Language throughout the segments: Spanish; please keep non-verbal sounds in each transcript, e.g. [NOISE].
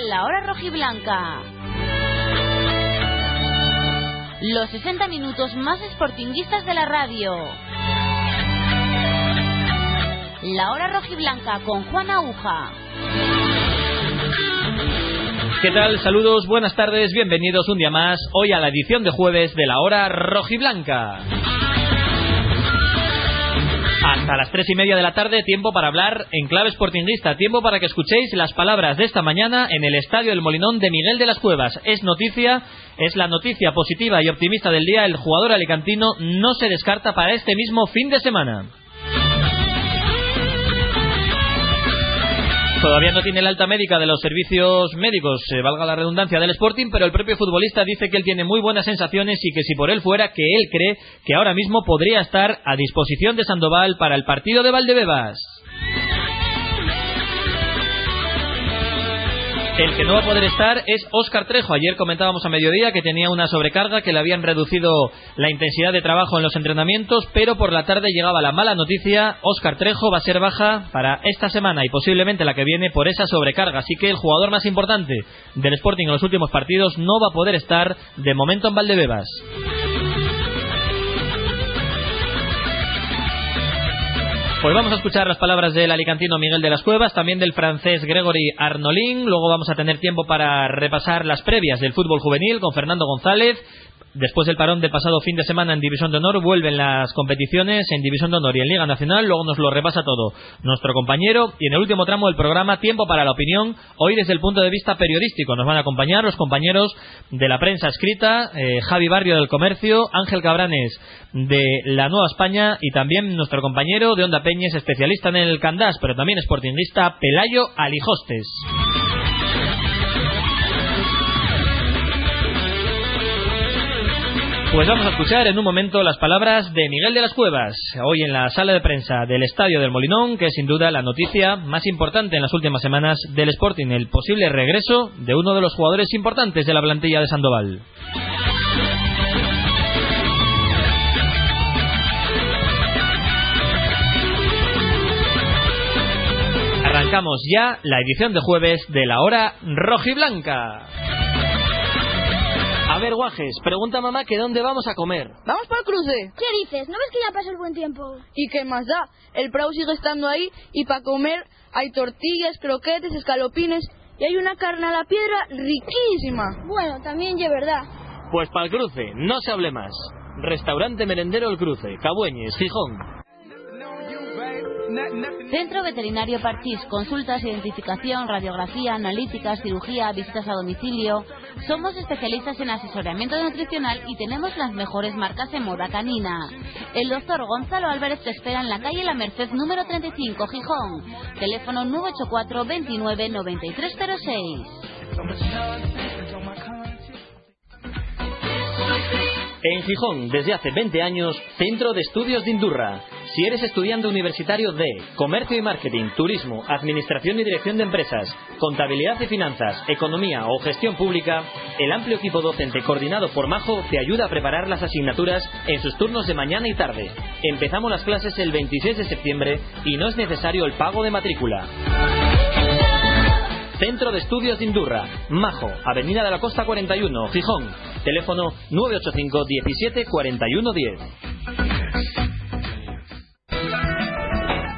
La hora rojiblanca. Los 60 minutos más sportinguistas de la radio. La hora rojiblanca con Juan Aguja. ¿Qué tal? Saludos, buenas tardes, bienvenidos un día más hoy a la edición de jueves de la hora rojiblanca. Hasta las tres y media de la tarde, tiempo para hablar en clave sportinguista, tiempo para que escuchéis las palabras de esta mañana en el Estadio del Molinón de Miguel de las Cuevas. Es noticia, es la noticia positiva y optimista del día, el jugador alicantino no se descarta para este mismo fin de semana. Todavía no tiene el alta médica de los servicios médicos, eh, valga la redundancia del Sporting, pero el propio futbolista dice que él tiene muy buenas sensaciones y que si por él fuera, que él cree que ahora mismo podría estar a disposición de Sandoval para el partido de Valdebebas. El que no va a poder estar es Óscar Trejo. Ayer comentábamos a mediodía que tenía una sobrecarga, que le habían reducido la intensidad de trabajo en los entrenamientos, pero por la tarde llegaba la mala noticia. Óscar Trejo va a ser baja para esta semana y posiblemente la que viene por esa sobrecarga. Así que el jugador más importante del Sporting en los últimos partidos no va a poder estar de momento en Valdebebas. Pues vamos a escuchar las palabras del alicantino Miguel de las Cuevas, también del francés Gregory Arnolín. Luego vamos a tener tiempo para repasar las previas del fútbol juvenil con Fernando González. Después del parón del pasado fin de semana en División de Honor, vuelven las competiciones en División de Honor y en Liga Nacional. Luego nos lo repasa todo nuestro compañero. Y en el último tramo del programa, Tiempo para la Opinión, hoy desde el punto de vista periodístico. Nos van a acompañar los compañeros de la prensa escrita, eh, Javi Barrio del Comercio, Ángel Cabranes de La Nueva España y también nuestro compañero de Onda Peñes, especialista en el Candás, pero también sportingista, Pelayo Alijostes. Pues vamos a escuchar en un momento las palabras de Miguel de las Cuevas, hoy en la sala de prensa del Estadio del Molinón, que es sin duda la noticia más importante en las últimas semanas del Sporting, el posible regreso de uno de los jugadores importantes de la plantilla de Sandoval. Arrancamos ya la edición de jueves de la hora rojiblanca. A ver, Guajes, pregunta mamá que dónde vamos a comer. Vamos para el cruce. ¿Qué dices? ¿No ves que ya pasó el buen tiempo? ¿Y qué más da? El Prado sigue estando ahí y para comer hay tortillas, croquetes, escalopines y hay una carne a la piedra riquísima. Bueno, también es verdad. Pues para el cruce, no se hable más. Restaurante Merendero El Cruce, Cabueñes, Gijón. Centro Veterinario Parchís, consultas, identificación, radiografía, analíticas, cirugía, visitas a domicilio. Somos especialistas en asesoramiento nutricional y tenemos las mejores marcas en moda canina. El doctor Gonzalo Álvarez te espera en la calle La Merced número 35, Gijón. Teléfono 984 29 9306. En Gijón, desde hace 20 años, Centro de Estudios de Indurra. Si eres estudiante universitario de Comercio y Marketing, Turismo, Administración y Dirección de Empresas, Contabilidad y Finanzas, Economía o Gestión Pública, el amplio equipo docente coordinado por Majo te ayuda a preparar las asignaturas en sus turnos de mañana y tarde. Empezamos las clases el 26 de septiembre y no es necesario el pago de matrícula. Centro de Estudios de Indurra, Majo, Avenida de la Costa 41, Gijón. Teléfono 985 17 41 10.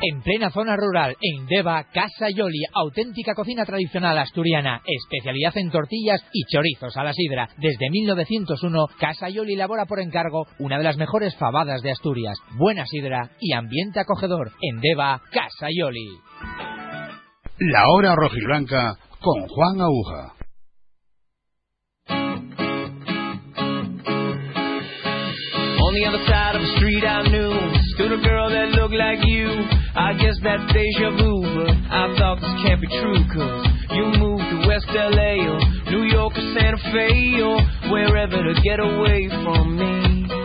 En plena zona rural, en Deva, Casa Yoli, auténtica cocina tradicional asturiana, especialidad en tortillas y chorizos a la sidra. Desde 1901, Casa Yoli elabora por encargo una de las mejores fabadas de Asturias. Buena sidra y ambiente acogedor. En Deva, Casa Yoli. La hora rojiblanca con Juan Aguja. On the other side of the street I knew stood a girl that looked like. I guess that's deja vu, but I thought this can't be true, cause you moved to West LA or New York or Santa Fe or wherever to get away from me.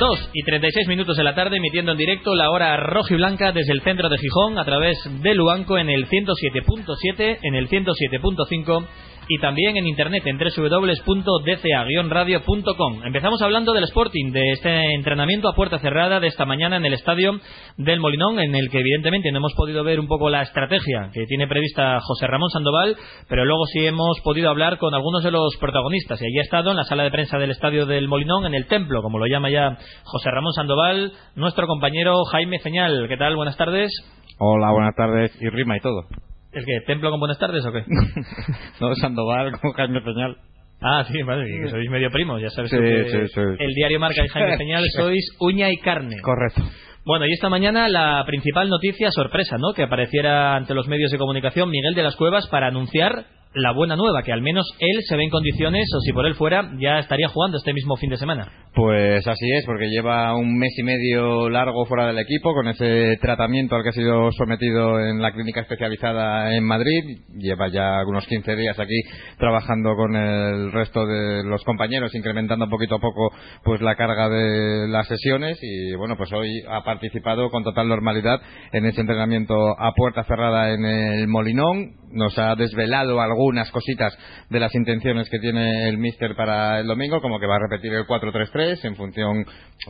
2 y 36 minutos de la tarde emitiendo en directo la hora roja y blanca desde el centro de Gijón a través de Luanco en el 107.7, en el 107.5 y también en internet en www.dca-radio.com. Empezamos hablando del Sporting, de este entrenamiento a puerta cerrada de esta mañana en el estadio del Molinón, en el que evidentemente no hemos podido ver un poco la estrategia que tiene prevista José Ramón Sandoval, pero luego sí hemos podido hablar con algunos de los protagonistas. Y allí ha estado en la sala de prensa del estadio del Molinón, en el templo, como lo llama ya José Ramón Sandoval, nuestro compañero Jaime Señal. ¿Qué tal? Buenas tardes. Hola, buenas tardes. Y rima y todo. ¿Es que templo con buenas tardes o qué? [LAUGHS] no, Sandoval [LAUGHS] con Jaime Peñal. Ah, sí, vale, que sois medio primos, ya sabes Sí, que sí, sí. el diario Marca y Jaime [LAUGHS] Señal sois uña y carne. Correcto. Bueno, y esta mañana la principal noticia, sorpresa, ¿no? Que apareciera ante los medios de comunicación Miguel de las Cuevas para anunciar la buena nueva, que al menos él se ve en condiciones, o si por él fuera, ya estaría jugando este mismo fin de semana. Pues así es, porque lleva un mes y medio largo fuera del equipo con ese tratamiento al que ha sido sometido en la clínica especializada en Madrid. Lleva ya unos 15 días aquí trabajando con el resto de los compañeros, incrementando poquito a poco pues la carga de las sesiones y bueno, pues hoy ha participado con total normalidad en ese entrenamiento a puerta cerrada en el Molinón. Nos ha desvelado algunas cositas de las intenciones que tiene el míster para el domingo, como que va a repetir el 4-3-3 en función,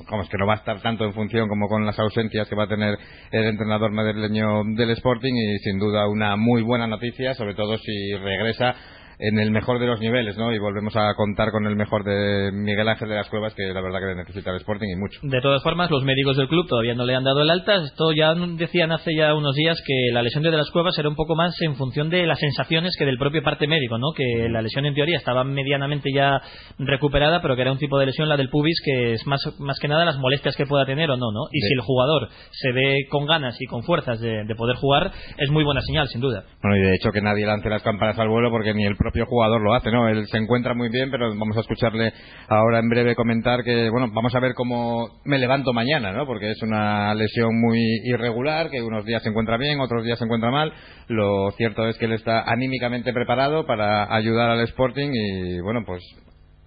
como es que no va a estar tanto en función como con las ausencias que va a tener el entrenador madrileño del Sporting y sin duda una muy buena noticia, sobre todo si regresa en el mejor de los niveles, ¿no? Y volvemos a contar con el mejor de Miguel Ángel de las Cuevas, que la verdad que le necesita el Sporting y mucho. De todas formas, los médicos del club todavía no le han dado el alta. Esto ya decían hace ya unos días que la lesión de, de las cuevas era un poco más en función de las sensaciones que del propio parte médico, ¿no? Que la lesión en teoría estaba medianamente ya recuperada, pero que era un tipo de lesión, la del pubis, que es más, más que nada las molestias que pueda tener o no, ¿no? Y Sí. si el jugador se ve con ganas y con fuerzas de, de poder jugar, es muy buena señal, sin duda. Bueno, y de hecho que nadie lance las campanas al vuelo porque ni el propio jugador lo hace, ¿no? Él se encuentra muy bien, pero vamos a escucharle ahora en breve comentar que, bueno, vamos a ver cómo me levanto mañana, ¿no? Porque es una lesión muy irregular, que unos días se encuentra bien, otros días se encuentra mal. Lo cierto es que él está anímicamente preparado para ayudar al Sporting y, bueno, pues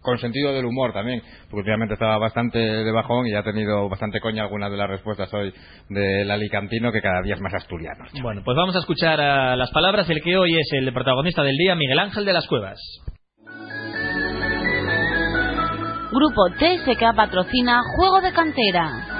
con sentido del humor también, porque últimamente estaba bastante de bajón y ha tenido bastante coña algunas de las respuestas hoy del alicantino que cada día es más asturiano. Bueno, pues vamos a escuchar a las palabras del que hoy es el protagonista del día, Miguel Ángel de las Cuevas. Grupo TSK patrocina Juego de Cantera.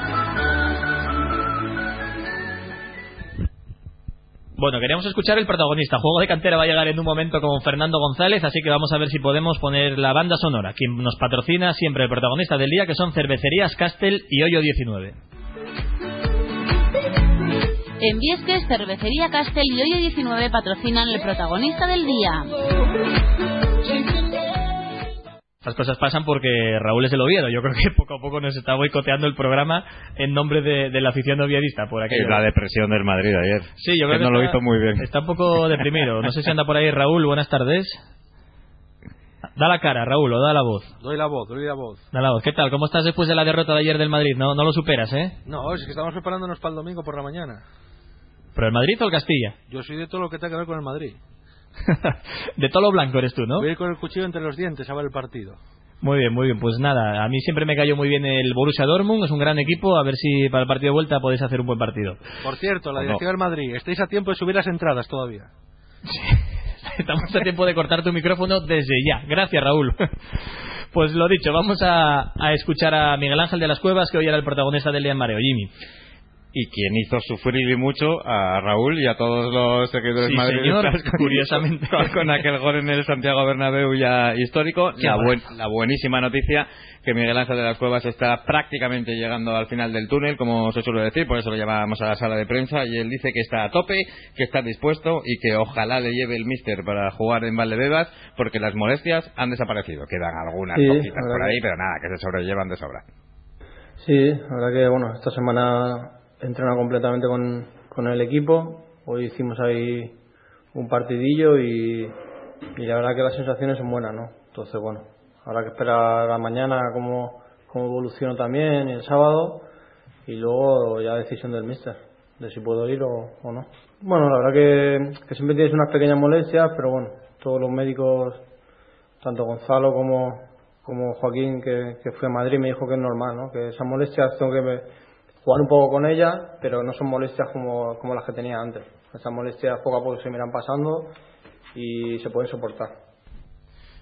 Bueno, queríamos escuchar el protagonista. Juego de cantera va a llegar en un momento con Fernando González, así que vamos a ver si podemos poner la banda sonora. Quien nos patrocina siempre el protagonista del día, que son Cervecerías Castel y Hoyo 19. En Viesques, Cervecería Castel y Hoyo 19 patrocinan el protagonista del día. Estas cosas pasan porque Raúl es el Oviedo. Yo creo que [LAUGHS] poco a poco nos está boicoteando el programa en nombre de, de la afición oviedista. Por aquello. Es la depresión del Madrid ayer. Sí, yo creo que no lo hizo muy bien. Está un poco deprimido. No sé si anda por ahí Raúl. Buenas tardes. Da la cara, Raúl, o da la voz. Doy la voz, doy la voz. Da la voz. ¿Qué tal? ¿Cómo estás después de la derrota de ayer del Madrid? No, no lo superas, ¿eh? No, es que estamos preparándonos para el domingo por la mañana. ¿Pero el Madrid o el Castilla? Yo soy de todo lo que tenga que ver con el Madrid. [LAUGHS] de todo lo blanco eres tú, ¿no? Voy a ir con el cuchillo entre los dientes a ver el partido. Muy bien, muy bien. Pues nada, a mí siempre me cayó muy bien el Borussia Dortmund. Es un gran equipo. A ver si para el partido de vuelta podéis hacer un buen partido. Por cierto, la dirección del Madrid, estáis a tiempo de subir las entradas todavía. [LAUGHS] Estamos a tiempo de cortar tu micrófono desde ya. Gracias, Raúl. Pues lo dicho, vamos a, a escuchar a Miguel Ángel de las Cuevas, que hoy era el protagonista del día en mareo, Jimmy. Y quien hizo sufrir y mucho a Raúl y a todos los seguidores Sí, madridistas señor, [LAUGHS] con- curiosamente. con, con aquel gol en el Santiago Bernabéu ya histórico. La, buen- la buenísima noticia que Miguel Ángel de las Cuevas está prácticamente llegando al final del túnel como se suele decir por eso lo llevábamos a la sala de prensa y él dice que está a tope que está dispuesto y que ojalá le lleve el míster para jugar en Valdebebas porque las molestias han desaparecido. Quedan algunas Sí, la por ahí pero nada que se sobrellevan de sobra. Sí, la verdad que bueno, esta semana he entrenado completamente con, con el equipo. Hoy hicimos ahí un partidillo y, y la verdad que las sensaciones son buenas, ¿no? Entonces, bueno, habrá que esperar a mañana cómo, cómo evoluciona también el sábado y luego ya decisión del míster de si puedo ir o, o no. Bueno, la verdad que, siempre tienes unas pequeñas molestias, pero bueno, todos los médicos, tanto Gonzalo como, como Joaquín, que, que fue a Madrid, me dijo que es normal, ¿no? Que esas molestias tengo que me- jugar un poco con ellas, pero no son molestias como, como las que tenía antes. Esas molestias poco a poco se me irán pasando y se pueden soportar.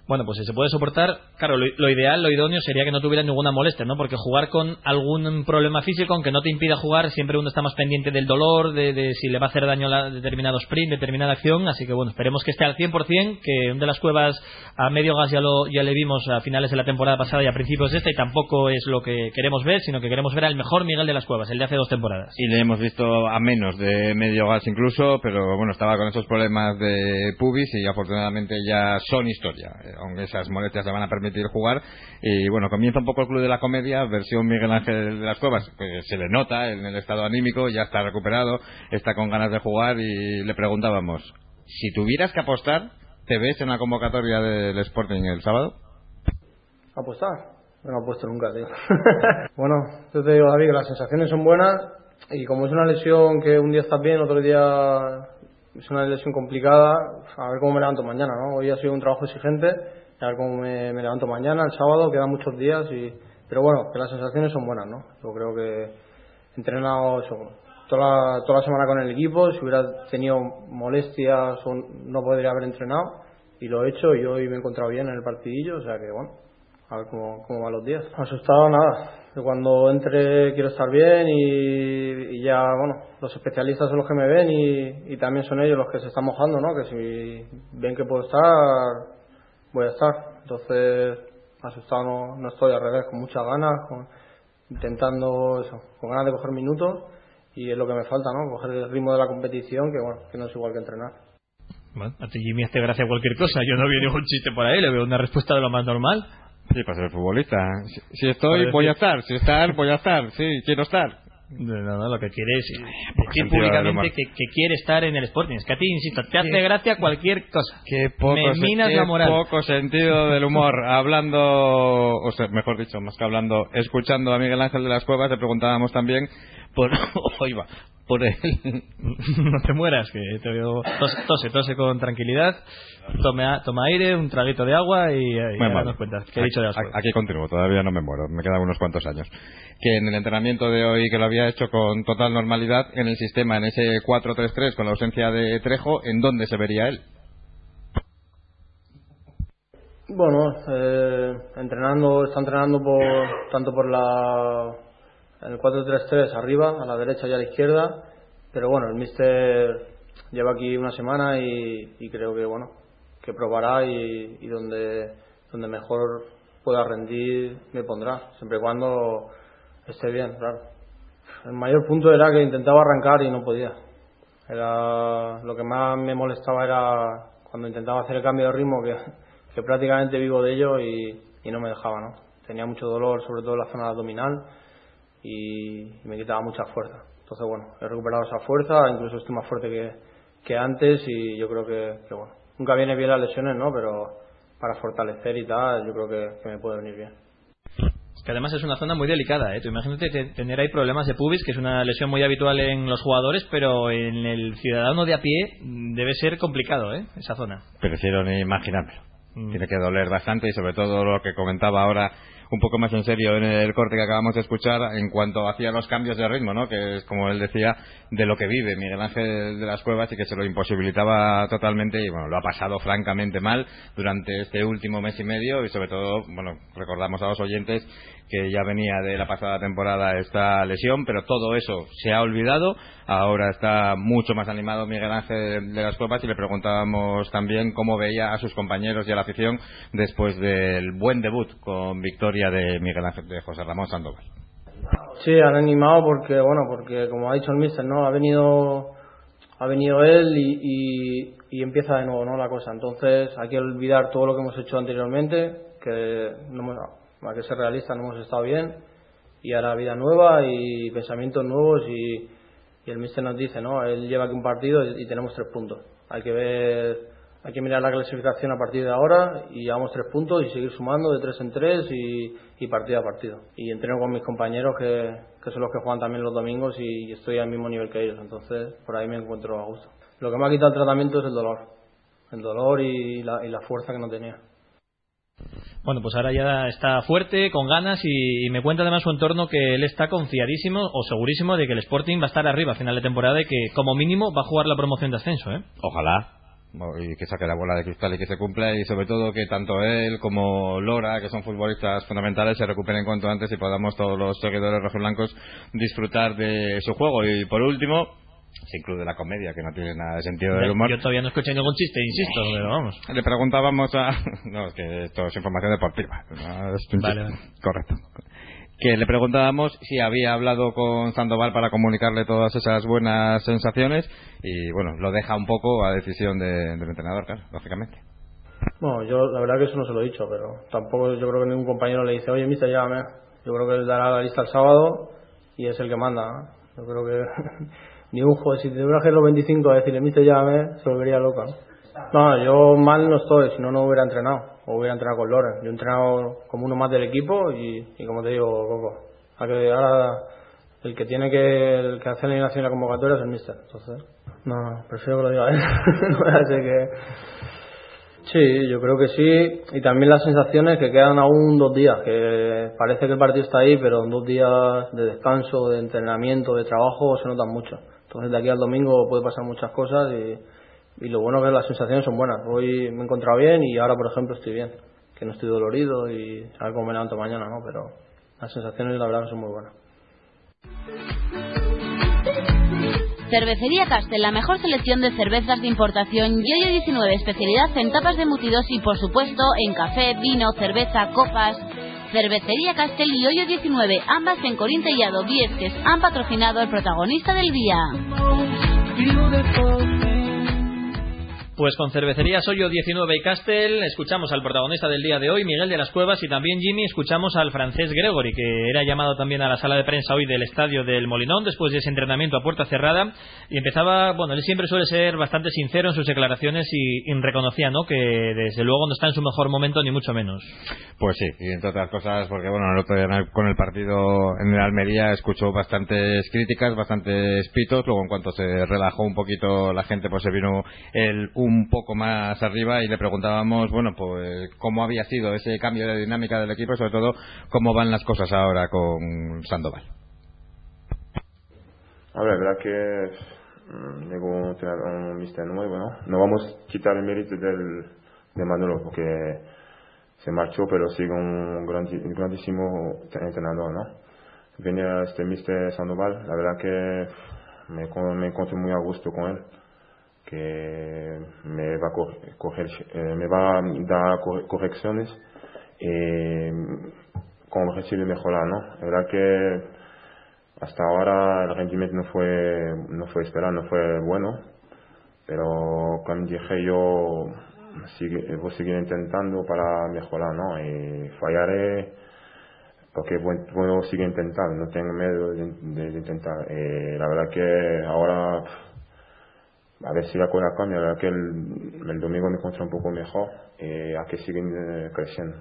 Bueno, pues si se puede soportar, claro, lo, lo ideal, lo idóneo sería que no tuviera ninguna molestia, ¿no? Porque jugar con algún problema físico, aunque no te impida jugar, siempre uno está más pendiente del dolor, de, de si le va a hacer daño a determinado sprint, determinada acción, así que bueno, esperemos que esté al 100%, que un de las cuevas a medio gas ya, lo, ya le vimos a finales de la temporada pasada y a principios de esta, y tampoco es lo que queremos ver, sino que queremos ver al mejor Miguel de las Cuevas, el de hace dos temporadas. y le hemos visto a menos de medio gas incluso, pero bueno, estaba con esos problemas de pubis y afortunadamente ya son historia, eh, aunque esas molestias le van a permitir jugar. Y bueno, comienza un poco el Club de la Comedia, versión Miguel Ángel de las Cuevas, que se le nota en el estado anímico, ya está recuperado, está con ganas de jugar y le preguntábamos, si tuvieras que apostar, ¿te ves en la convocatoria del Sporting el sábado? ¿Apostar? No he apuesto nunca, tío. [LAUGHS] bueno, yo te digo, David, que las sensaciones son buenas y como es una lesión que un día estás bien, otro día es una lesión complicada, a ver cómo me levanto mañana, ¿no? Hoy ha sido un trabajo exigente, a ver cómo me, me levanto mañana, el sábado, quedan muchos días y... Pero bueno, que las sensaciones son buenas, ¿no? Yo creo que he entrenado toda la, toda la semana con el equipo, si hubiera tenido molestias no podría haber entrenado y lo he hecho y hoy me he encontrado bien en el partidillo, o sea que bueno, a ver cómo, cómo van los días. Asustado nada, cuando entre quiero estar bien y, y ya, bueno, los especialistas son los que me ven y, y también son ellos los que se están mojando, ¿no? Que si ven que puedo estar, voy a estar. Entonces, asustado no, no estoy, al revés, con muchas ganas, con- intentando eso, con ganas de coger minutos y es lo que me falta, ¿no? Coger el ritmo de la competición, que bueno, que no es igual que entrenar. Bueno, a ti Jimmy hace gracia cualquier cosa, yo no veo ningún chiste por ahí, le veo una respuesta de lo más normal. Sí, para ser futbolista. Si, si estoy, voy a estar. Si estar, voy a estar. Sí, quiero estar. No, no, lo que quiere es decir del humor. públicamente que, que quiere estar en el Sporting. Es que a ti, insisto, te hace gracia cualquier cosa. Qué poco, Me se- minas qué la moral. poco sentido del humor. [LAUGHS] Hablando, o sea, mejor dicho, más que hablando, escuchando a Miguel Ángel de las Cuevas, le preguntábamos también por, [LAUGHS] oiga, por él. [LAUGHS] no te mueras, que te veo. Tose, tose, tose con tranquilidad. Tome a- toma aire, un traguito de agua y, y nos cuentas. ¿Qué he dicho de las Aquí- cuevas? Aquí continúo, todavía no me muero, me quedan unos cuantos años. Que en el entrenamiento de hoy, que lo había hecho con total normalidad, en el sistema, en ese 4-3-3, con la ausencia de Trejo, ¿en dónde se vería él? Bueno, eh, entrenando, está entrenando por, tanto por la, en el 4-3-3 arriba, a la derecha y a la izquierda, pero bueno, el míster lleva aquí una semana y, y creo que bueno, que probará y, y donde, donde mejor pueda rendir me pondrá, siempre y cuando esté bien, claro. El mayor punto era que intentaba arrancar y no podía. Era, lo que más me molestaba era cuando intentaba hacer el cambio de ritmo, que, que prácticamente vivo de ello y, y no me dejaba, ¿no? Tenía mucho dolor, sobre todo en la zona abdominal, y me quitaba mucha fuerza. Entonces, bueno, he recuperado esa fuerza, incluso estoy más fuerte que, que antes y yo creo que, que, bueno, nunca viene bien las lesiones, ¿no? Pero para fortalecer y tal, yo creo que, que me puede venir bien. Es que además es una zona muy delicada, ¿eh? Tú imagínate te- tener ahí problemas de pubis, que es una lesión muy habitual en los jugadores, pero en el ciudadano de a pie debe ser complicado, ¿eh? Esa zona. Prefiero ni imaginármelo. Mm. Tiene que doler bastante y sobre todo lo que comentaba ahora un poco más en serio en el corte que acabamos de escuchar en cuanto hacía los cambios de ritmo, ¿no? Que es, como él decía, de lo que vive Miguel Ángel de las Cuevas y que se lo imposibilitaba totalmente y, bueno, lo ha pasado francamente mal durante este último mes y medio y, sobre todo, bueno, recordamos a los oyentes que ya venía de la pasada temporada esta lesión, pero todo eso se ha olvidado. Ahora está mucho más animado Miguel Ángel de las Cuevas y le preguntábamos también cómo veía a sus compañeros y a la afición después del buen debut con victoria de Miguel Ángel de José Ramón Sandoval. Sí, han animado porque, bueno, porque como ha dicho el mister, ¿no? Ha venido, ha venido él y, y, y empieza de nuevo, ¿no? La cosa. Entonces hay que olvidar todo lo que hemos hecho anteriormente, que no para que ser realistas no hemos estado bien y ahora vida nueva y pensamientos nuevos y, y el mister nos dice, ¿no? Él lleva aquí un partido y, y tenemos tres puntos. Hay que ver hay que mirar la clasificación a partir de ahora y llevamos tres puntos y seguir sumando de tres en tres y, y partido a partido. Y entreno con mis compañeros que, son los que juegan también los domingos y estoy al mismo nivel que ellos, entonces por ahí me encuentro a gusto. Lo que me ha quitado el tratamiento es el dolor, el dolor y la, y la fuerza que no tenía. Bueno, pues ahora ya está fuerte, con ganas y, me cuenta además su entorno que él está confiadísimo o segurísimo de que el Sporting va a estar arriba a final de temporada y que como mínimo va a jugar la promoción de ascenso. ¿eh? Ojalá, y que saque la bola de cristal y que se cumpla y sobre todo que tanto él como Lora, que son futbolistas fundamentales, se recuperen cuanto antes y podamos todos los seguidores rojiblancos disfrutar de su juego. Y por último, se incluye la comedia, que no tiene nada de sentido del humor. Yo todavía no escuché ningún chiste, insisto, pero vamos. Le preguntábamos a... [LAUGHS] No, es que esto es información deportiva. No, es vale, vale. Correcto que le preguntábamos si había hablado con Sandoval para comunicarle todas esas buenas sensaciones y bueno, lo deja un poco a decisión de, del entrenador, claro, lógicamente. Bueno, yo la verdad que eso no se lo he dicho, pero tampoco yo creo que ningún compañero le dice, oye, mister, llámame. Yo creo que él dará la lista el sábado y es el que manda. ¿no? Yo creo que [LAUGHS] ni un juego, si tuviera que los 25 a decirle, mister, llámame, se volvería loca. No, yo mal no estoy, si no, no hubiera entrenado o hubiera entrenado con Loren. Yo he entrenado como uno más del equipo y, y como te digo, Coco, a que ahora el que tiene que, el que hace la alineación y la convocatoria es el mister. Entonces, no, prefiero que lo diga él. [LAUGHS] Así que, sí, yo creo que sí. Y también las sensaciones que quedan aún dos días, que parece que el partido está ahí, pero en dos días de descanso, de entrenamiento, de trabajo, se notan mucho. Entonces, de aquí al domingo puede pasar muchas cosas y lo bueno es que las sensaciones son buenas. Hoy me he encontrado bien y ahora, por ejemplo, estoy bien. Que no estoy dolorido y a ver cómo me levanto mañana, ¿no? Pero las sensaciones, la verdad, son muy buenas. Cervecería Castel, la mejor selección de cervezas de importación, Yoyo 19, especialidad en tapas de embutidos y, por supuesto, en café, vino, cerveza, copas. Cervecería Castel y Yoyo 19, ambas en Corín Tellado, Viesques, han patrocinado el protagonista del día. Pues con Cervecería Soyo 19 y Castel escuchamos al protagonista del día de hoy, Miguel de las Cuevas, y también Jimmy escuchamos al francés Gregory, que era llamado también a la sala de prensa hoy del estadio del Molinón después de ese entrenamiento a puerta cerrada y empezaba, bueno, él siempre suele ser bastante sincero en sus declaraciones y, y reconocía, ¿no?, que desde luego no está en su mejor momento ni mucho menos. Pues sí, y entre otras cosas, porque bueno, el otro día con el partido en el Almería escuchó bastantes críticas, bastantes pitos, luego en cuanto se relajó un poquito la gente, pues se vino el un poco más arriba y le preguntábamos, bueno, pues cómo había sido ese cambio de dinámica del equipo y sobre todo cómo van las cosas ahora con Sandoval. A ver, verdad que mm, llegó un, un mister nuevo, ¿no? Vamos a quitar el mérito del, de Manolo porque se marchó, pero sigue un grandísimo entrenador, ¿no? Venía este mister Sandoval, la verdad que me, me encuentro muy a gusto con él que me va a, eh, me va a dar correcciones y con de mejorar, ¿no? La verdad que hasta ahora el rendimiento no fue, no fue esperado, no fue bueno, pero como dije yo, voy a seguir intentando para mejorar, ¿no? Y fallaré porque puedo seguir intentando, no tengo miedo de intentar. Eh, la verdad que ahora a ver si la cosa cambia, que el, el domingo me encuentro un poco mejor y a que siguen eh, creciendo.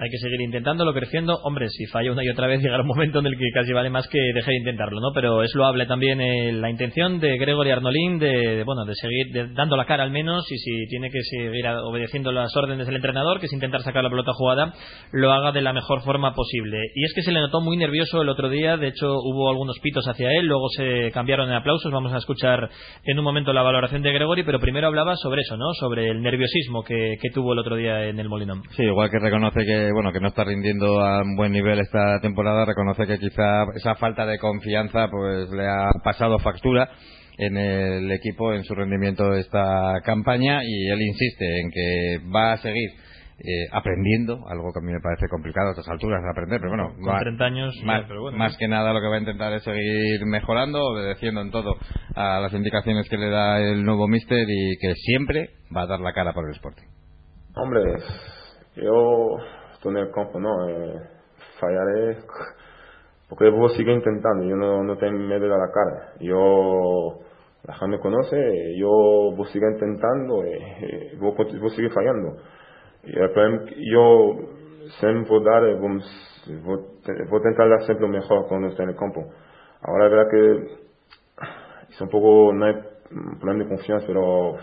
Hay que seguir intentándolo, creciendo. Hombre, si falla una y otra vez, [LAUGHS] llegará un momento en el que casi vale más que deje de intentarlo, ¿no? Pero es loable también eh, la intención de Gregory Arnolín de, bueno, de seguir dando la cara al menos y si tiene que seguir obedeciendo las órdenes del entrenador, que es intentar sacar la pelota jugada, lo haga de la mejor forma posible. Y es que se le notó muy nervioso el otro día, de hecho hubo algunos pitos hacia él, luego se cambiaron en aplausos, vamos a escuchar en un momento la valoración de Gregory, pero primero hablaba sobre eso, ¿no? Sobre el nerviosismo que, que tuvo el otro día en el Molinón. Sí, igual que reconoce que, bueno, que no está rindiendo a un buen nivel esta temporada, reconoce que quizá esa falta de confianza pues le ha pasado factura en el equipo en su rendimiento esta campaña y él insiste en que va a seguir eh, aprendiendo, algo que a mí me parece complicado a estas alturas de aprender, pero bueno, con 30 años, más, pero bueno, más que nada lo que va a intentar es seguir mejorando, obedeciendo en todo a las indicaciones que le da el nuevo mister y que siempre va a dar la cara por el Sporting. Hombre, yo estoy en el campo, ¿no? Eh, fallaré [LAUGHS] porque vos sigue intentando, yo no, no tengo miedo de la cara. Yo, la gente me conoce, yo vos sigue intentando, eh, vos, vos sigue fallando. Y el problema, yo siempre voy dar, voy, voy, voy intentar dar siempre lo mejor cuando estoy en el campo. Ahora es verdad que es un poco, no hay problema de confianza, pero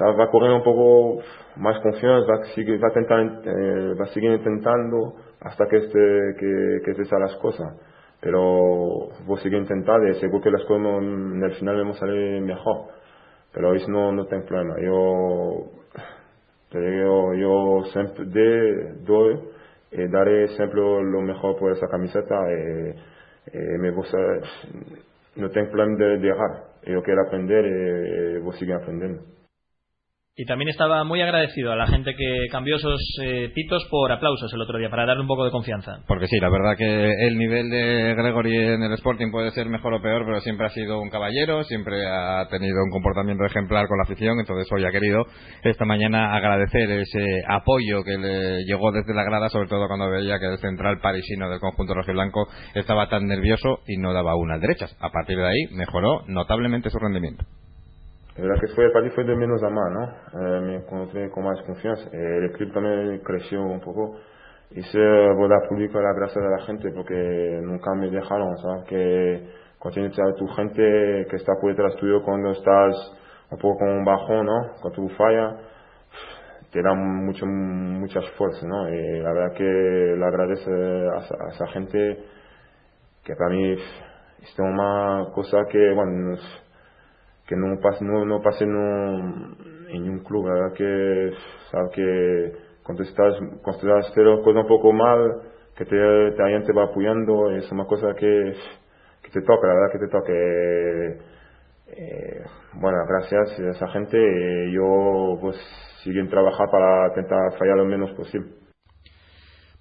va a correr un poco más confianza, va seguir, va a intentar, eh, va a seguir intentando hasta que esté, que, que las cosas. Pero voy a seguir intentando y seguro que las cosas en el final vamos a salir mejor. Pero eso no, no tengo problema. Yo, digo, yo siempre doy y daré siempre lo mejor por esa camiseta. Y, y me gusta, no tengo problema de, de errar. Yo quiero aprender y voy a seguir aprendiendo. Y también estaba muy agradecido a la gente que cambió esos eh, pitos por aplausos el otro día, para darle un poco de confianza. Porque sí, la verdad que el nivel de Gregory en el Sporting puede ser mejor o peor, pero siempre ha sido un caballero, siempre ha tenido un comportamiento ejemplar con la afición, entonces hoy ha querido esta mañana agradecer ese apoyo que le llegó desde la grada, sobre todo cuando veía que el central parisino del conjunto rojiblanco estaba tan nervioso y no daba unas derechas. A partir de ahí mejoró notablemente su rendimiento. La que fue, para mí fue de menos a más, ¿no? Eh, me encontré con más confianza. Eh, el club también creció un poco. Hice boda pública la gracia de la gente porque nunca me dejaron, ¿sabes? Que cuando tienes a tu gente que está por detrás tuyo cuando estás un poco con un bajón, ¿no? Cuando tú fallas, te da mucho, muchas fuerzas, ¿no? Y la verdad que le agradece a, a esa gente que para mí es una cosa que, bueno, que no pase, no, no pase no, en un club, ¿verdad? Que, sabe que estás, cuando estás un poco mal, que te, alguien te va apoyando, es una cosa que, que te toca, la verdad que te toca. Eh, bueno, gracias a esa gente, eh, yo pues siguen trabajando para intentar fallar lo menos posible.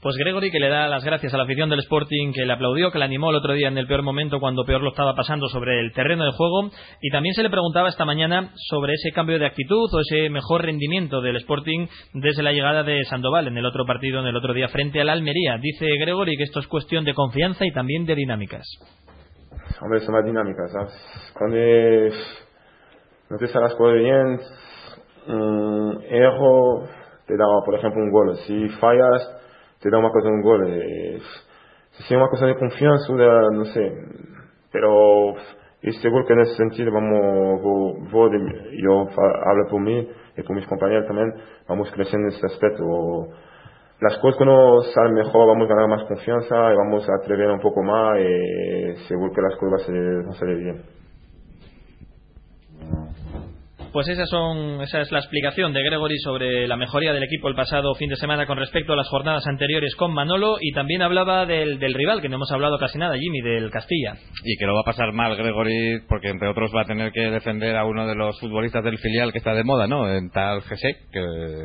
Pues Gregory que le da las gracias a la afición del Sporting que le aplaudió, que le animó el otro día en el peor momento cuando peor lo estaba pasando sobre el terreno de juego y también se le preguntaba esta mañana sobre ese cambio de actitud o ese mejor rendimiento del Sporting desde la llegada de Sandoval en el otro partido en el otro día frente al Almería. Dice Gregory que esto es cuestión de confianza y también de dinámicas. Hombre, son las dinámicas. Cuando no te salen las bien, error te da, por ejemplo, un gol. Si fallas te da cosa de un gol. Eh, si es una cosa de confianza, de, no sé, pero seguro que en ese sentido vamos, vos de, yo hablo por mí y por mis compañeros también, vamos creciendo en ese aspecto. Las cosas que nos salen mejor, vamos a ganar más confianza y vamos a atrever un poco más y seguro que las cosas van a salir bien. Pues esas son, esa es la explicación de Gregory sobre la mejoría del equipo el pasado fin de semana con respecto a las jornadas anteriores con Manolo y también hablaba del, del rival, que no hemos hablado casi nada, Jimmy, del Castilla. Y que lo va a pasar mal Gregory porque entre otros va a tener que defender a uno de los futbolistas del filial que está de moda, ¿no? En tal Gese, que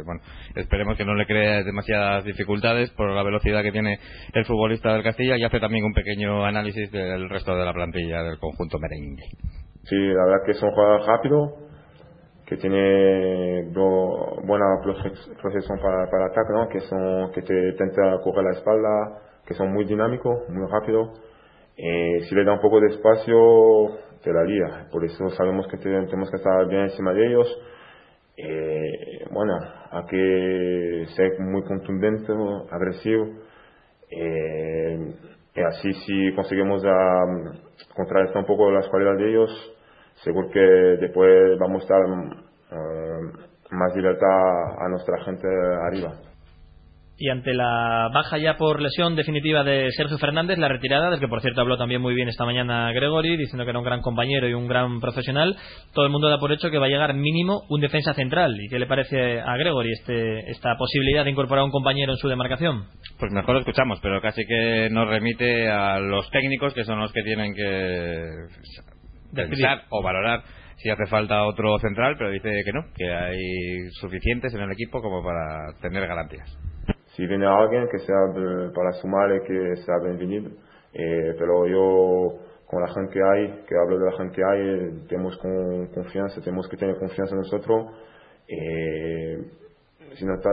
bueno, esperemos que no le cree demasiadas dificultades por la velocidad que tiene el futbolista del Castilla y hace también un pequeño análisis del resto de la plantilla del conjunto merengue. Sí, la verdad que es un jugador rápido, que tiene buena proyección para, para ataque, ¿no? que, son, que te intenta correr la espalda, que son muy dinámicos, muy rápidos. Eh, si le da un poco de espacio, te la lía. Por eso sabemos que tenemos que estar bien encima de ellos. Eh, bueno, hay que ser muy contundente, agresivo. Eh, y así si conseguimos um, contrarrestar un poco las cualidades de ellos, seguro que después vamos a dar uh, más libertad a nuestra gente arriba. Y ante la baja ya por lesión definitiva de Sergio Fernández, la retirada, del que por cierto habló también muy bien esta mañana Gregory, diciendo que era un gran compañero y un gran profesional, todo el mundo da por hecho que va a llegar mínimo un defensa central. ¿Y qué le parece a Gregory este, esta posibilidad de incorporar a un compañero en su demarcación? Pues mejor lo escuchamos, pero casi que nos remite a los técnicos que son los que tienen que pensar o valorar si hace falta otro central, pero dice que no, que hay suficientes en el equipo como para tener garantías si viene alguien que sea para sumar y que sea bienvenido. Eh, pero yo, con la gente que hay, que hablo de la gente que hay, tenemos con, confianza, tenemos que tener confianza en nosotros. Eh, si, no está,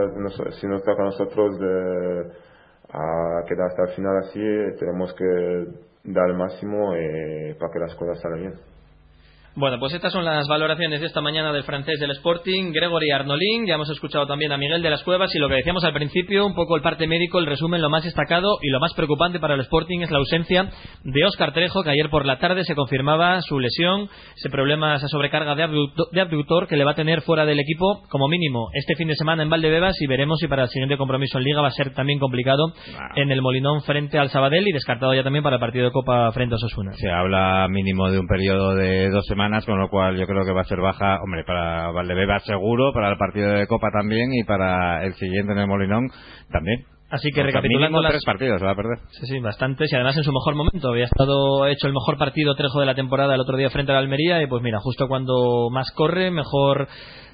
si no está con nosotros de, a quedar hasta el final así, tenemos que dar el máximo eh, para que las cosas salgan bien. Bueno, pues estas son las valoraciones de esta mañana del francés del Sporting, Gregory Arnolín. Ya hemos escuchado también a Miguel de las Cuevas y lo que decíamos al principio, un poco el parte médico, el resumen, lo más destacado y lo más preocupante para el Sporting es la ausencia de Óscar Trejo, que ayer por la tarde se confirmaba su lesión, ese problema, esa sobrecarga de abductor, que le va a tener fuera del equipo como mínimo este fin de semana en Valdebebas y veremos si para el siguiente compromiso en Liga va a ser también complicado en el Molinón frente al Sabadell y descartado ya también para el partido de Copa frente a Osasuna. Se habla mínimo de un periodo de dos semanas con lo cual yo creo que va a ser baja, hombre, para Valdebeba seguro, para el partido de Copa también y para el siguiente en el Molinón también. Así que recapitulando las... tres partidos va a perder. Sí, sí, bastantes y además en su mejor momento. Había estado hecho el mejor partido Trejo de la temporada el otro día frente a la Almería y pues mira, justo cuando más corre, mejor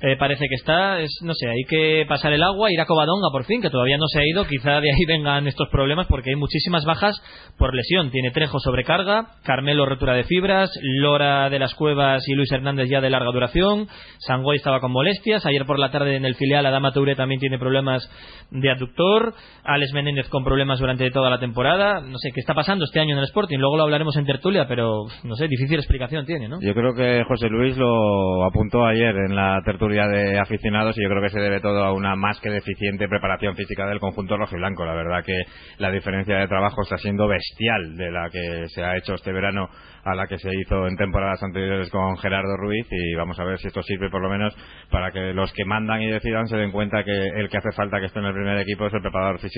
eh, parece que está, es, no sé, hay que pasar el agua, ir a Covadonga por fin, que todavía no se ha ido, quizá de ahí [LAUGHS] vengan estos problemas porque hay muchísimas bajas por lesión. Tiene Trejo sobrecarga, Carmelo rotura de fibras, Lora de las Cuevas y Luis Hernández ya de larga duración, Sangoy estaba con molestias, ayer por la tarde en el filial Adama Touré también tiene problemas de aductor, Alex Menéndez con problemas durante toda la temporada, no sé qué está pasando este año en el Sporting, luego lo hablaremos en tertulia, pero no sé, difícil explicación tiene, ¿no? Yo creo que José Luis lo apuntó ayer en la tertulia de aficionados y yo creo que se debe todo a una más que deficiente preparación física del conjunto rojiblanco. La verdad que la diferencia de trabajo está siendo bestial de la que se ha hecho este verano a la que se hizo en temporadas anteriores con Gerardo Ruiz y vamos a ver si esto sirve por lo menos para que los que mandan y decidan se den cuenta que el que hace falta que esté en el primer equipo es el preparador físico.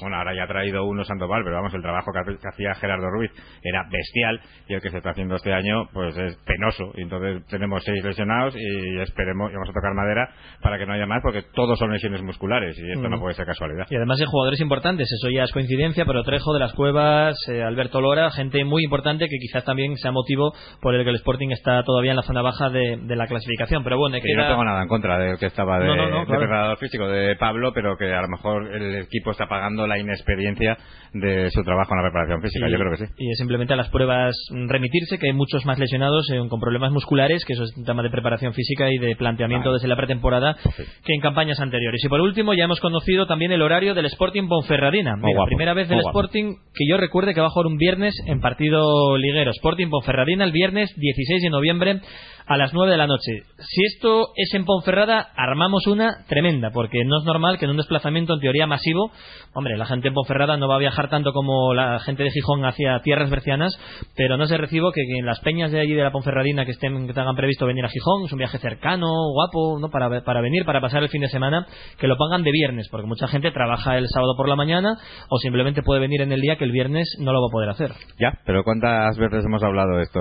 Bueno, ahora ya ha traído uno Sandoval, pero vamos, el trabajo que hacía Gerardo Ruiz era bestial y el que se está haciendo este año pues es penoso. Y entonces tenemos seis lesionados y esperemos, y vamos a tocar madera para que no haya más porque todos son lesiones musculares y esto no puede ser casualidad. Y además de jugadores importantes, eso ya es coincidencia, pero Trejo de las Cuevas, eh, Alberto Lora, gente muy importante que quizás también sea motivo por el que el Sporting está todavía en la zona baja de, la clasificación. Pero bueno, yo no tengo nada en contra del que estaba de, preparador físico de Pablo, pero que a lo mejor el equipo está pagando la inexperiencia de su trabajo en la preparación física. yo creo que sí. Y es simplemente a las pruebas remitirse, que hay muchos más lesionados eh, con problemas musculares, que eso es un tema de preparación física y de planteamiento desde la pretemporada, que en campañas anteriores. Y por último, ya hemos conocido también el horario del Sporting Ponferradina. la primera vez del Sporting que yo recuerde que va a jugar un viernes en partido liguero. Sporting Ponferradina Ferradina el viernes 16 de noviembre a las 9 de la noche. Si esto es en Ponferrada, armamos una tremenda, porque no es normal que en un desplazamiento en teoría masivo, hombre, la gente en Ponferrada no va a viajar tanto como la gente de Gijón hacia tierras bercianas, pero no se recibo que, en las peñas de allí de la Ponferradina que estén que tengan previsto venir a Gijón, es un viaje cercano, guapo, ¿no? Para, para venir, para pasar el fin de semana, que lo pongan de viernes, porque mucha gente trabaja el sábado por la mañana o simplemente puede venir en el día que el viernes no lo va a poder hacer. Ya, pero ¿cuántas veces hemos hablado de esto?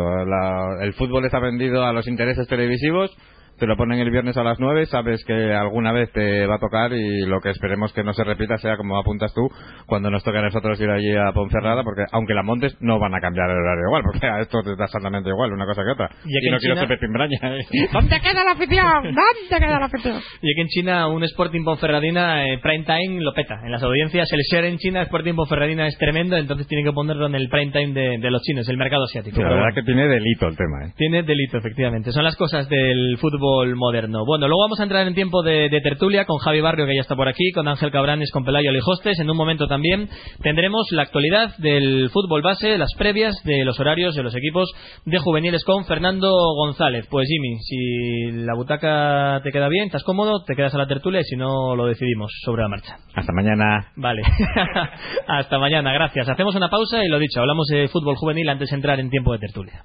el fútbol está vendido a los intereses televisivos te lo ponen el viernes a las 9, sabes que alguna vez te va a tocar y lo que esperemos que no se repita sea como apuntas tú cuando nos toque a nosotros ir allí a Ponferrada, porque aunque la montes no van a cambiar el horario igual, porque a esto te da exactamente igual, una cosa que otra. Y, no quiero ser pepimbraña. ¿eh? [LAUGHS] ¿Dónde queda la afición? ¿Dónde queda la afición? Y aquí en China un Sporting Ponferradina eh, prime time lo peta. En las audiencias el share en China Sporting Ponferradina es tremendo, entonces tienen que ponerlo en el prime time de, los chinos, el mercado asiático. la verdad que tiene delito el tema. ¿eh? Tiene delito, efectivamente. Son las cosas del fútbol fútbol moderno. Bueno, luego vamos a entrar en tiempo de, de tertulia con Javi Barrio, que ya está por aquí, con Ángel Cabranes, con Pelayo Lijostes. En un momento también tendremos la actualidad del fútbol base, las previas de los horarios de los equipos de juveniles con Fernando González. Pues Jimmy, si la butaca te queda bien, estás cómodo, te quedas a la tertulia y si no, lo decidimos sobre la marcha. Hasta mañana. Vale. [LAUGHS] Hasta mañana, gracias. Hacemos una pausa y lo dicho, hablamos de fútbol juvenil antes de entrar en tiempo de tertulia.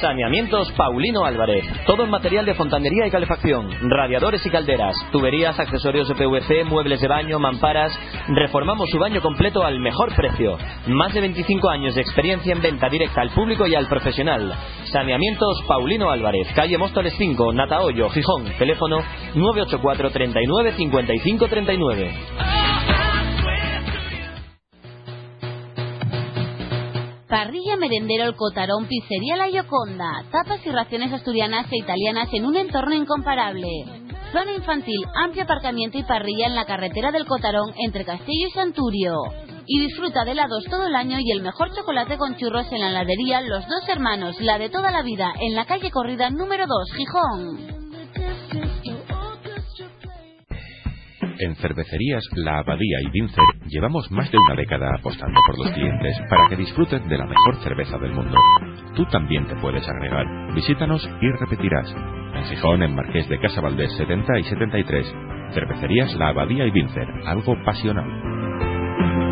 Saneamientos Paulino Álvarez. Todo en material de fontanería y calefacción. Radiadores y calderas. Tuberías, accesorios de PVC, muebles de baño, mamparas. Reformamos su baño completo al mejor precio. Más de 25 años de experiencia en venta directa al público y al profesional. Saneamientos Paulino Álvarez. Calle Móstoles 5, Natahoyo, Gijón. Teléfono 984 39 55 39. Parrilla Merendero El Cotarón, Pizzería La Yoconda. Tapas y raciones asturianas e italianas en un entorno incomparable. Zona infantil, amplio aparcamiento y parrilla en la carretera del Cotarón entre Castillo y Santurio. Y disfruta de helados todo el año y el mejor chocolate con churros en la heladería Los Dos Hermanos, la de toda la vida, en la calle Corrida número 2, Gijón. En cervecerías La Abadía y Vincer llevamos más de una década apostando por los clientes para que disfruten de la mejor cerveza del mundo. Tú también te puedes agregar. Visítanos y repetirás. En Gijón, en Marqués de Casa Valdés 70 y 73. Cervecerías La Abadía y Vincer. Algo pasional.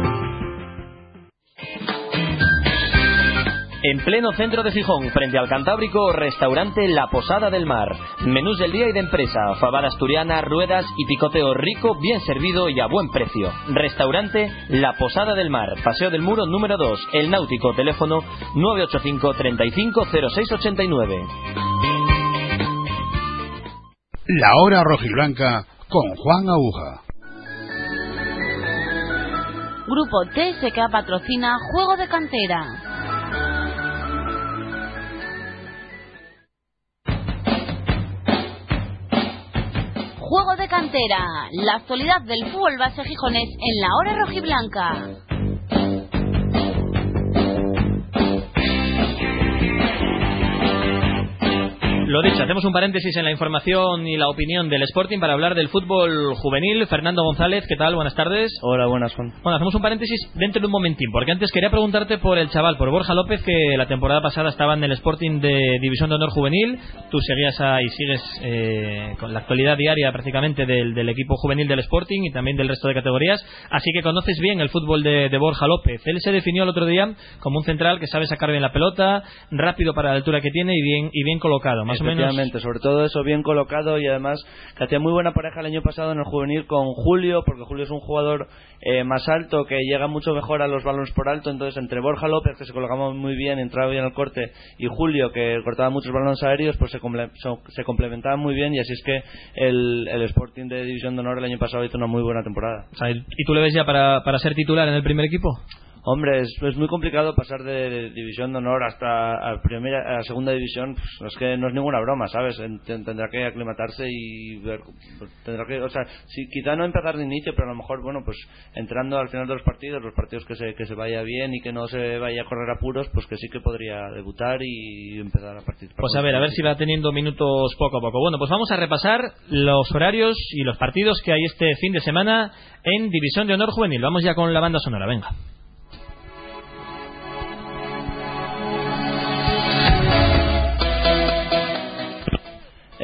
En pleno centro de Gijón, frente al Cantábrico, restaurante La Posada del Mar. Menús del día y de empresa, fabada asturiana, ruedas y picoteo rico, bien servido y a buen precio. Restaurante La Posada del Mar, Paseo del Muro número 2, El Náutico, teléfono 985 35 0689. La hora rojiblanca con Juan Aguja. Grupo TSK patrocina Juego de Cantera. Juego de cantera, la actualidad del fútbol base gijonés en la hora rojiblanca. Lo dicho, hacemos un paréntesis en la información y la opinión del Sporting para hablar del fútbol juvenil. Fernando González, ¿qué tal? Buenas tardes. Hola, buenas, Juan. Bueno, hacemos un paréntesis dentro de un momentín, porque antes quería preguntarte por el chaval, por Borja López, que la temporada pasada estaba en el Sporting de División de Honor Juvenil. Tú seguías ahí, sigues eh, con la actualidad diaria prácticamente del, del equipo juvenil del Sporting y también del resto de categorías, así que conoces bien el fútbol de, de Borja López. Él se definió el otro día como un central que sabe sacar bien la pelota, rápido para la altura que tiene y bien, y bien colocado, más o menos. Sobre todo eso, bien colocado y además que hacía muy buena pareja el año pasado en el juvenil con Julio, porque Julio es un jugador eh, más alto que llega mucho mejor a los balones por alto, entonces entre Borja López, que se colocaba muy bien, entraba bien al corte, y Julio, que cortaba muchos balones aéreos, pues se, comple se complementaban muy bien y así es que el, el Sporting de División de Honor el año pasado hizo una muy buena temporada. ¿Y tú le ves ya para, para ser titular en el primer equipo? Hombre, es, muy complicado pasar de, división de honor hasta a, primera, a segunda división. Pues, es que no es ninguna broma, ¿sabes? En- ten- Tendrá que aclimatarse y ver. pues, Tendrá que, o sea, si, quizá no empezar de inicio, pero a lo mejor, bueno, pues entrando al final de los partidos, los partidos que se, que se vaya bien y que no se vaya a correr apuros, pues que sí que podría debutar y empezar a participar. Pues a ver, a ver si va teniendo minutos poco a poco. Bueno, pues vamos a repasar los horarios y los partidos que hay este fin de semana en División de Honor Juvenil. Vamos ya con la banda sonora, venga.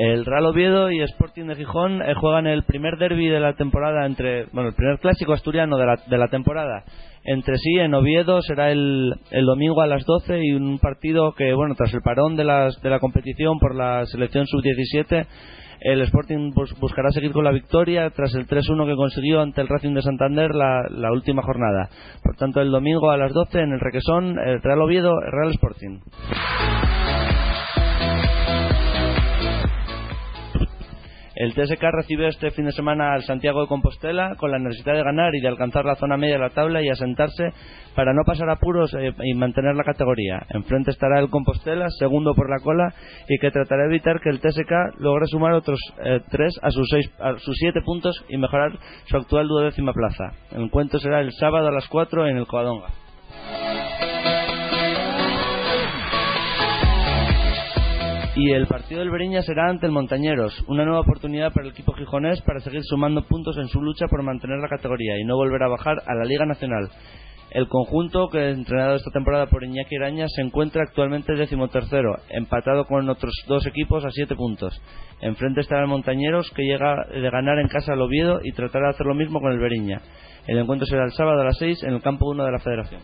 El Real Oviedo y Sporting de Gijón eh, juegan el primer derby de la temporada bueno, el primer clásico asturiano de la, temporada entre sí en Oviedo será el, domingo a las 12 y un partido que, bueno, tras el parón de, la competición por la selección sub-17 el Sporting bus- buscará seguir con la victoria tras el 3-1 que consiguió ante el Racing de Santander la, la última jornada. Por tanto, el domingo a las 12 en el Requesón, el Real Oviedo, el Real Sporting. El TSK recibe este fin de semana al Santiago de Compostela con la necesidad de ganar y de alcanzar la zona media de la tabla y asentarse para no pasar apuros eh, y mantener la categoría. Enfrente estará el Compostela, segundo por la cola, y que tratará de evitar que el TSK logre sumar otros eh, tres a sus, siete puntos y mejorar su actual duodécima plaza. El encuentro será el sábado a las 4 en el Covadonga. Y el partido del Beriña será ante el Montañeros, una nueva oportunidad para el equipo gijonés para seguir sumando puntos en su lucha por mantener la categoría y no volver a bajar a la Liga Nacional. El conjunto, que es entrenado esta temporada por Iñaki Iraña, se encuentra actualmente decimotercero, empatado con otros dos equipos a siete puntos. Enfrente estará el Montañeros, que llega de ganar en casa al Oviedo y tratará de hacer lo mismo con el Beriña. El encuentro será el sábado a las seis en el campo 1 de la Federación.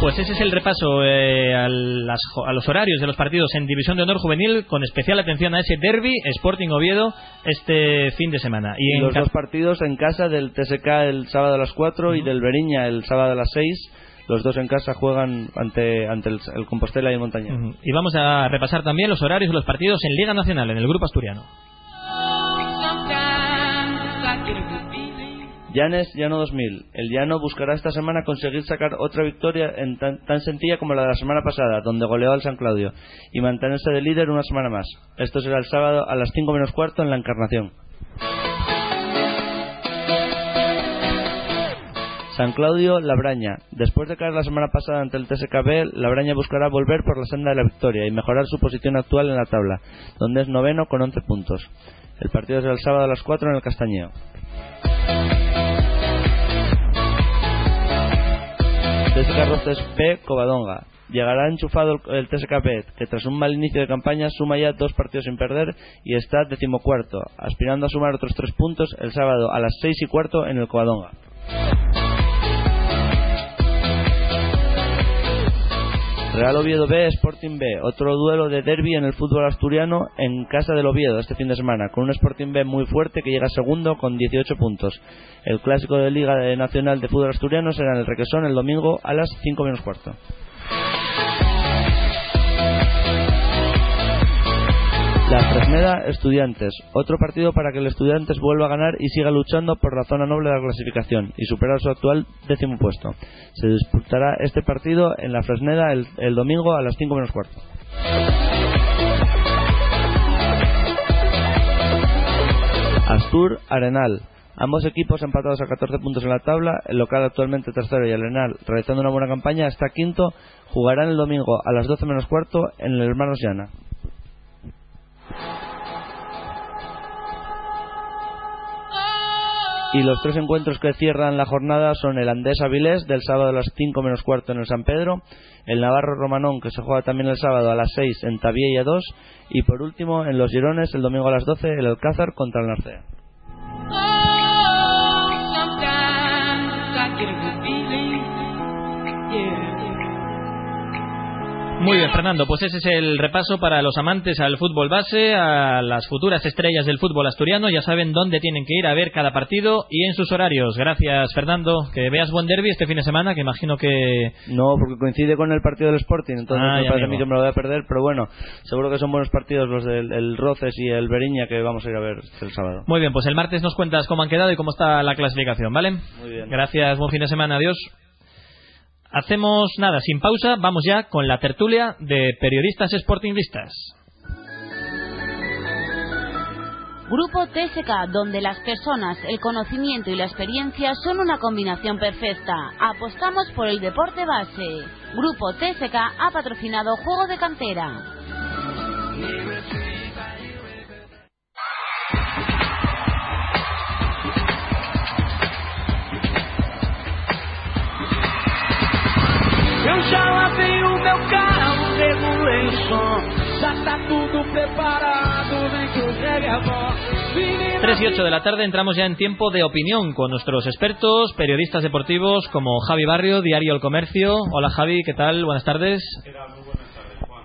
Pues ese es el repaso eh, a, las a los horarios de los partidos en División de Honor Juvenil, con especial atención a ese derby Sporting Oviedo este fin de semana. Y en los dos partidos en casa del TSK el sábado a las 4 y del Beriña el sábado a las 6. Los dos en casa juegan ante, ante el, el Compostela y el Montañero. Ujú. Y vamos a repasar también los horarios de los partidos en Liga Nacional, en el Grupo Asturiano. Llanes, Llano 2000. El Llano buscará esta semana conseguir sacar otra victoria en tan, tan sencilla como la de la semana pasada, donde goleó al San Claudio, y mantenerse de líder una semana más. Esto será el sábado a las 5 menos cuarto en la Encarnación. San Claudio, Labraña. Después de caer la semana pasada ante el TSKB, Labraña buscará volver por la senda de la victoria y mejorar su posición actual en la tabla, donde es noveno con 11 puntos. El partido será el sábado a las 4 en el Castañeo. TSK Roces P, Covadonga. Llegará enchufado el, el que tras un mal inicio de campaña suma ya dos partidos sin perder y está decimocuarto, aspirando a sumar otros tres puntos el sábado a las seis y cuarto en el Covadonga. Real Oviedo B, Sporting B, otro duelo de derby en el fútbol asturiano en casa del Oviedo este fin de semana, con un Sporting B muy fuerte que llega segundo con 18 puntos. El clásico de Liga Nacional de Fútbol Asturiano será en el Requesón el domingo a las 5 menos cuarto. La Fresneda Estudiantes, otro partido para que el Estudiantes vuelva a ganar y siga luchando por la zona noble de la clasificación y superar su actual décimo puesto. Se disputará este partido en la Fresneda el, domingo a las 5 menos cuarto. Astur Arenal. Ambos equipos empatados a 14 puntos en la tabla, el local actualmente tercero y el Arenal, realizando una buena campaña, está quinto, jugarán el domingo a las 12 menos cuarto en el Hermanos Llana. Y los tres encuentros que cierran la jornada son el Andés Avilés del sábado a las 5 menos cuarto en el San Pedro, el Navarro Romanón que se juega también el sábado a las 6 en Tabiella 2 y por último en Los Girones el domingo a las 12 el Alcázar contra el Narcea. Muy bien, Fernando, pues ese es el repaso para los amantes al fútbol base, a las futuras estrellas del fútbol asturiano. Ya saben dónde tienen que ir a ver cada partido y en sus horarios. Gracias, Fernando. Que veas buen derby este fin de semana, que imagino que. No, porque coincide con el partido del Sporting, entonces Ah, me parece a mí que me lo voy a perder, pero bueno, seguro que son buenos partidos los del el Roces y el Beriña que vamos a ir a ver el sábado. Muy bien, pues el martes nos cuentas cómo han quedado y cómo está la clasificación, ¿vale? Muy bien. Gracias, buen fin de semana, adiós. Hacemos nada, sin pausa, vamos ya con la tertulia de periodistas sportingistas. Grupo TSK, donde las personas, el conocimiento y la experiencia son una combinación perfecta. Apostamos por el deporte base. Grupo TSK ha patrocinado Juego de Cantera. Eu já lavei o meu carro, regulei o som. Já tá tudo preparado, vem que reggae é bom. Menina, 3 y 8 de la tarde entramos ya en tiempo de opinión con nuestros expertos, periodistas deportivos como Javi Barrio, Diario El Comercio. Hola Javi, ¿qué tal? Buenas tardes.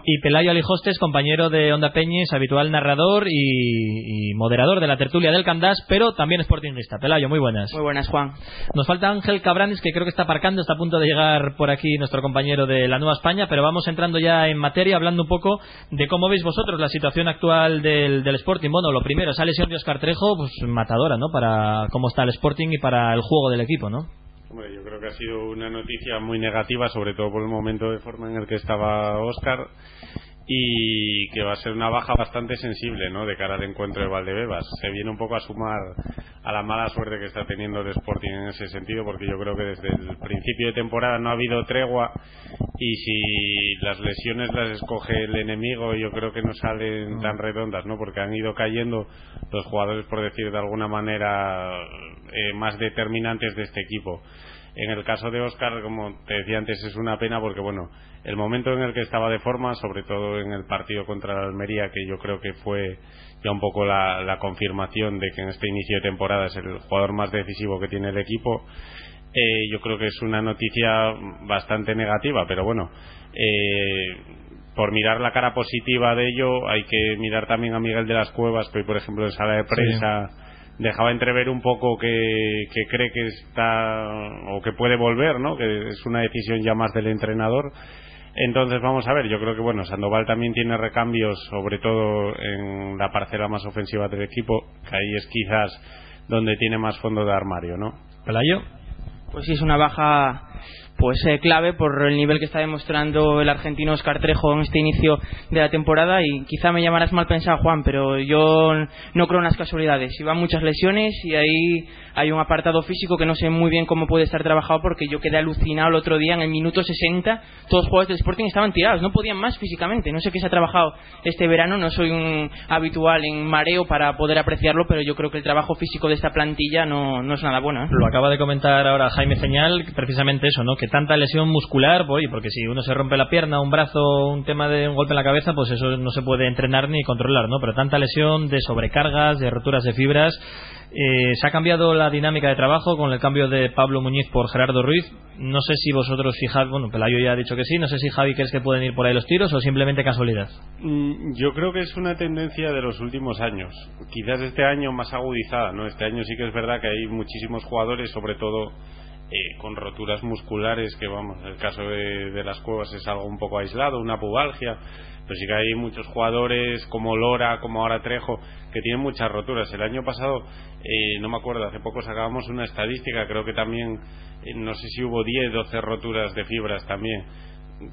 Y Pelayo Alijostes, compañero de Onda Peñes, habitual narrador y, y moderador de la tertulia del Candás, pero también sportingista. Pelayo, muy buenas. Muy buenas, Juan. Nos falta Ángel Cabranes, que creo que está aparcando, está a punto de llegar por aquí nuestro compañero de la Nueva España, pero vamos entrando ya en materia, hablando un poco de cómo veis vosotros la situación actual del, del Sporting. Bueno, lo primero, esa lesión de Oscar Trejo, pues matadora, ¿no? Para cómo está el Sporting y para el juego del equipo, ¿no? Hombre, yo creo que ha sido una noticia muy negativa, sobre todo por el momento de forma en el que estaba Oscar. Y que va a ser una baja bastante sensible ¿no? de cara al encuentro de Valdebebas. Se viene un poco a sumar a la mala suerte que está teniendo el Sporting en ese sentido, porque yo creo que desde el principio de temporada no ha habido tregua y si las lesiones las escoge el enemigo, yo creo que no salen tan redondas, ¿no? porque han ido cayendo los jugadores, por decir de alguna manera, eh, más determinantes de este equipo. En el caso de Oscar, como te decía antes, es una pena porque, bueno, el momento en el que estaba de forma, sobre todo en el partido contra la Almería, que yo creo que fue ya un poco la, confirmación de que en este inicio de temporada es el jugador más decisivo que tiene el equipo, eh, yo creo que es una noticia bastante negativa, pero bueno, eh, por mirar la cara positiva de ello, hay que mirar también a Miguel de las Cuevas, que hoy, por ejemplo, en sala de prensa dejaba entrever un poco que, que cree que está o que puede volver, ¿no? Que es una decisión ya más del entrenador. Entonces vamos a ver, yo creo que bueno, Sandoval también tiene recambios, sobre todo en la parcela más ofensiva del equipo, que ahí es quizás donde tiene más fondo de armario, ¿no? Pelayo. Pues sí, es una baja pues eh, clave por el nivel que está demostrando el argentino Oscar Trejo en este inicio de la temporada. Y quizá me llamarás mal pensado Juan pero yo no creo en las casualidades. Iban muchas lesiones y ahí hay un apartado físico que no sé muy bien cómo puede estar trabajado porque yo quedé alucinado el otro día en el minuto 60 todos los jugadores del Sporting estaban tirados no podían más físicamente. No sé qué se ha trabajado este verano no soy un habitual en mareo para poder apreciarlo pero yo creo que el trabajo físico de esta plantilla no, no es nada bueno ¿eh? lo acaba de comentar ahora Jaime Señal precisamente eso no que tanta lesión muscular, pues, porque si uno se rompe la pierna, un brazo, un tema de un golpe en la cabeza, pues eso no se puede entrenar ni controlar, ¿no? Pero tanta lesión de sobrecargas, de roturas de fibras, eh, se ha cambiado la dinámica de trabajo con el cambio de Pablo Muñiz por Gerardo Ruiz. No sé si vosotros fijáis, bueno, Pelayo ya ha dicho que sí, no sé si Javi crees que pueden ir por ahí los tiros o simplemente casualidad. Mm, yo creo que es una tendencia de los últimos años. Quizás este año más agudizada, ¿no? Este año sí que es verdad que hay muchísimos jugadores, sobre todo eh, con roturas musculares que vamos el caso de, las cuevas es algo un poco aislado una pubalgia pero sí que hay muchos jugadores como Lora como ahora Trejo que tienen muchas roturas. El año pasado eh, no me acuerdo hace poco sacábamos una estadística creo que también eh, no sé si hubo 10 12 roturas de fibras también.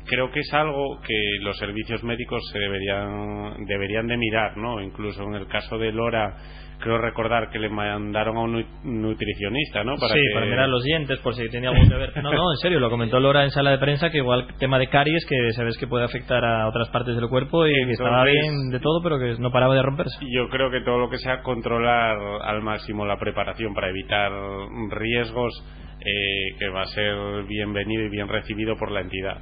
Creo que es algo que los servicios médicos se deberían deberían de mirar no incluso en el caso de Lora creo recordar que le mandaron a un nutricionista, ¿no? Para sí, para mirar los dientes, por si tenía algún que ver. No, no, en serio, lo comentó Lora en sala de prensa, que igual tema de caries, que sabes que puede afectar a otras partes del cuerpo y que estaba bien de todo, pero que no paraba de romperse. Yo creo que todo lo que sea controlar al máximo la preparación para evitar riesgos, eh, que va a ser bienvenido y bien recibido por la entidad.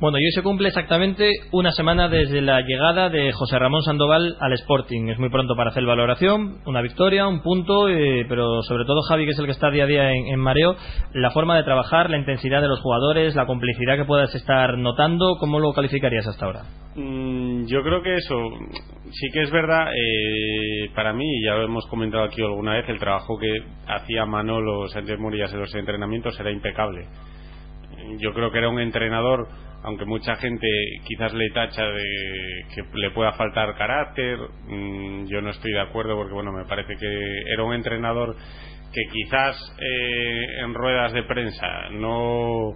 Bueno, y hoy se cumple exactamente una semana desde la llegada de José Ramón Sandoval al Sporting. Es muy pronto para hacer valoración, una victoria, un punto, eh, pero sobre todo Javi, que es el que está día a día en, mareo, la forma de trabajar, la intensidad de los jugadores, la complicidad que puedas estar notando, ¿cómo lo calificarías hasta ahora? Mm, yo creo que eso, sí que es verdad, eh, para mí, ya lo hemos comentado aquí alguna vez, el trabajo que hacía Manolo Sánchez Murillas en los entrenamientos era impecable. Yo creo que era un entrenador aunque mucha gente quizás le tacha de que le pueda faltar carácter, mm, yo no estoy de acuerdo porque bueno, me parece que era un entrenador que quizás eh, en ruedas de prensa no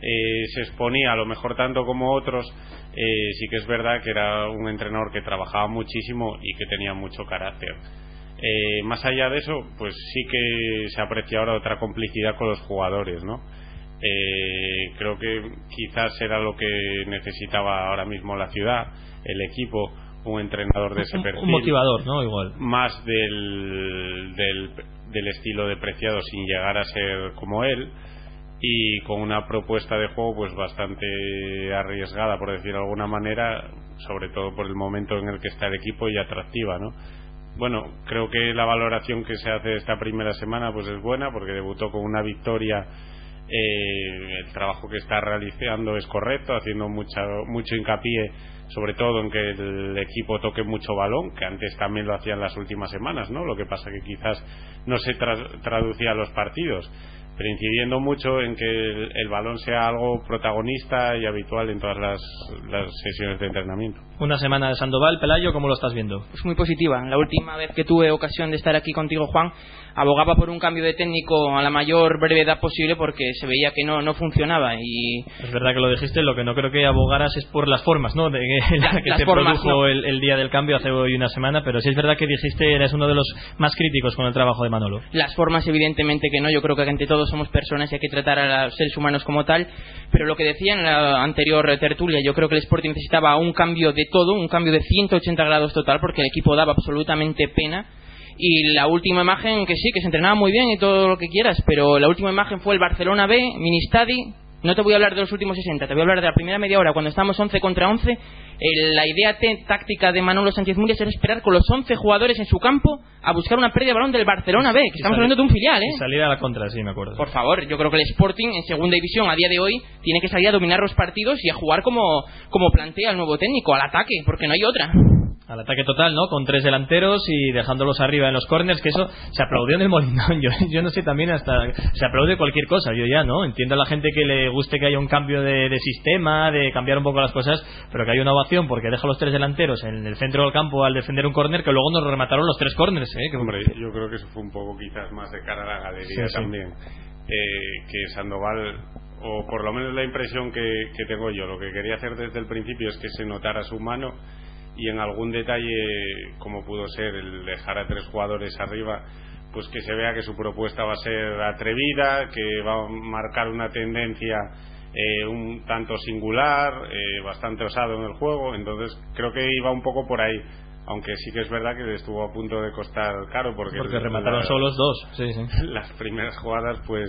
eh, se exponía a lo mejor tanto como otros, eh, sí que es verdad que era un entrenador que trabajaba muchísimo y que tenía mucho carácter. más allá de eso, pues sí que se aprecia ahora otra complicidad con los jugadores, ¿no? Eh, creo que quizás era lo que necesitaba ahora mismo la ciudad, el equipo, un entrenador de ese perfil. Un motivador, ¿no? Igual. Más del, del, del estilo de Preciado sin llegar a ser como él y con una propuesta de juego pues bastante arriesgada por decir de alguna manera sobre todo por el momento en el que está el equipo y atractiva no bueno creo que la valoración que se hace esta primera semana pues es buena porque debutó con una victoria eh, el trabajo que está realizando es correcto, haciendo mucha, mucho hincapié sobre todo en que el equipo toque mucho balón, que antes también lo hacía en las últimas semanas, ¿no? Lo que pasa que quizás no se traducía a los partidos. Pero incidiendo mucho en que el, el balón sea algo protagonista y habitual en todas las, las sesiones de entrenamiento. Una semana de Sandoval, Pelayo, ¿cómo lo estás viendo? Pues muy positiva. La última vez que tuve ocasión de estar aquí contigo, Juan, abogaba por un cambio de técnico a la mayor brevedad posible porque se veía que no, no funcionaba. Y Es verdad que lo dijiste, lo que no creo que abogaras es por las formas, ¿no? De que, [LAUGHS] La- que las se formas, produjo no. el, el día del cambio hace hoy una semana, pero sí es verdad que dijiste eres uno de los más críticos con el trabajo de Manolo. las formas, evidentemente que no. Yo creo que ante todo somos personas y hay que tratar a los seres humanos como tal. Pero lo que decía en la anterior tertulia, yo creo que el Sporting necesitaba un cambio de todo, un cambio de 180 grados total, porque el equipo daba absolutamente pena. Y la última imagen, que sí, que se entrenaba muy bien y todo lo que quieras, pero la última imagen fue el Barcelona B, Ministadi. No te voy a hablar de los últimos 60, te voy a hablar de la primera media hora, cuando estábamos 11 contra 11. el- la idea táctica de Manolo Sánchez Murias era esperar con los 11 jugadores en su campo a buscar una pérdida de balón del Barcelona B, que estamos hablando de un filial, ¿eh? salir a la contra, sí, me acuerdo. Por favor, yo creo que el Sporting en segunda división a día de hoy tiene que salir a dominar los partidos y a jugar como, como plantea el nuevo técnico, al ataque, porque no hay otra. Al ataque total, ¿no? Con tres delanteros y dejándolos arriba en los corners, que eso se aplaudió en el Molinón. [LAUGHS] Yo, yo no sé también hasta... Se aplaude cualquier cosa, yo ya, ¿no? Entiendo a la gente que le guste que haya un cambio de, de sistema, de cambiar un poco las cosas, pero que haya una ovación porque deja los tres delanteros en el centro del campo al defender un córner, que luego nos remataron los tres córners, ¿eh? Que- Hombre, yo creo que eso fue un poco quizás más de cara a la galería Sí, sí. también. Eh, que Sandoval, o por lo menos la impresión que, que tengo yo, lo que quería hacer desde el principio es que se notara su mano y en algún detalle, como pudo ser el dejar a tres jugadores arriba, pues que se vea que su propuesta va a ser atrevida, que va a marcar una tendencia eh, un tanto singular, eh, bastante osado en el juego, entonces creo que iba un poco por ahí. Aunque sí que es verdad que estuvo a punto de costar caro porque, Porque remataron la- solos dos, sí, sí. [LAUGHS] las primeras jugadas pues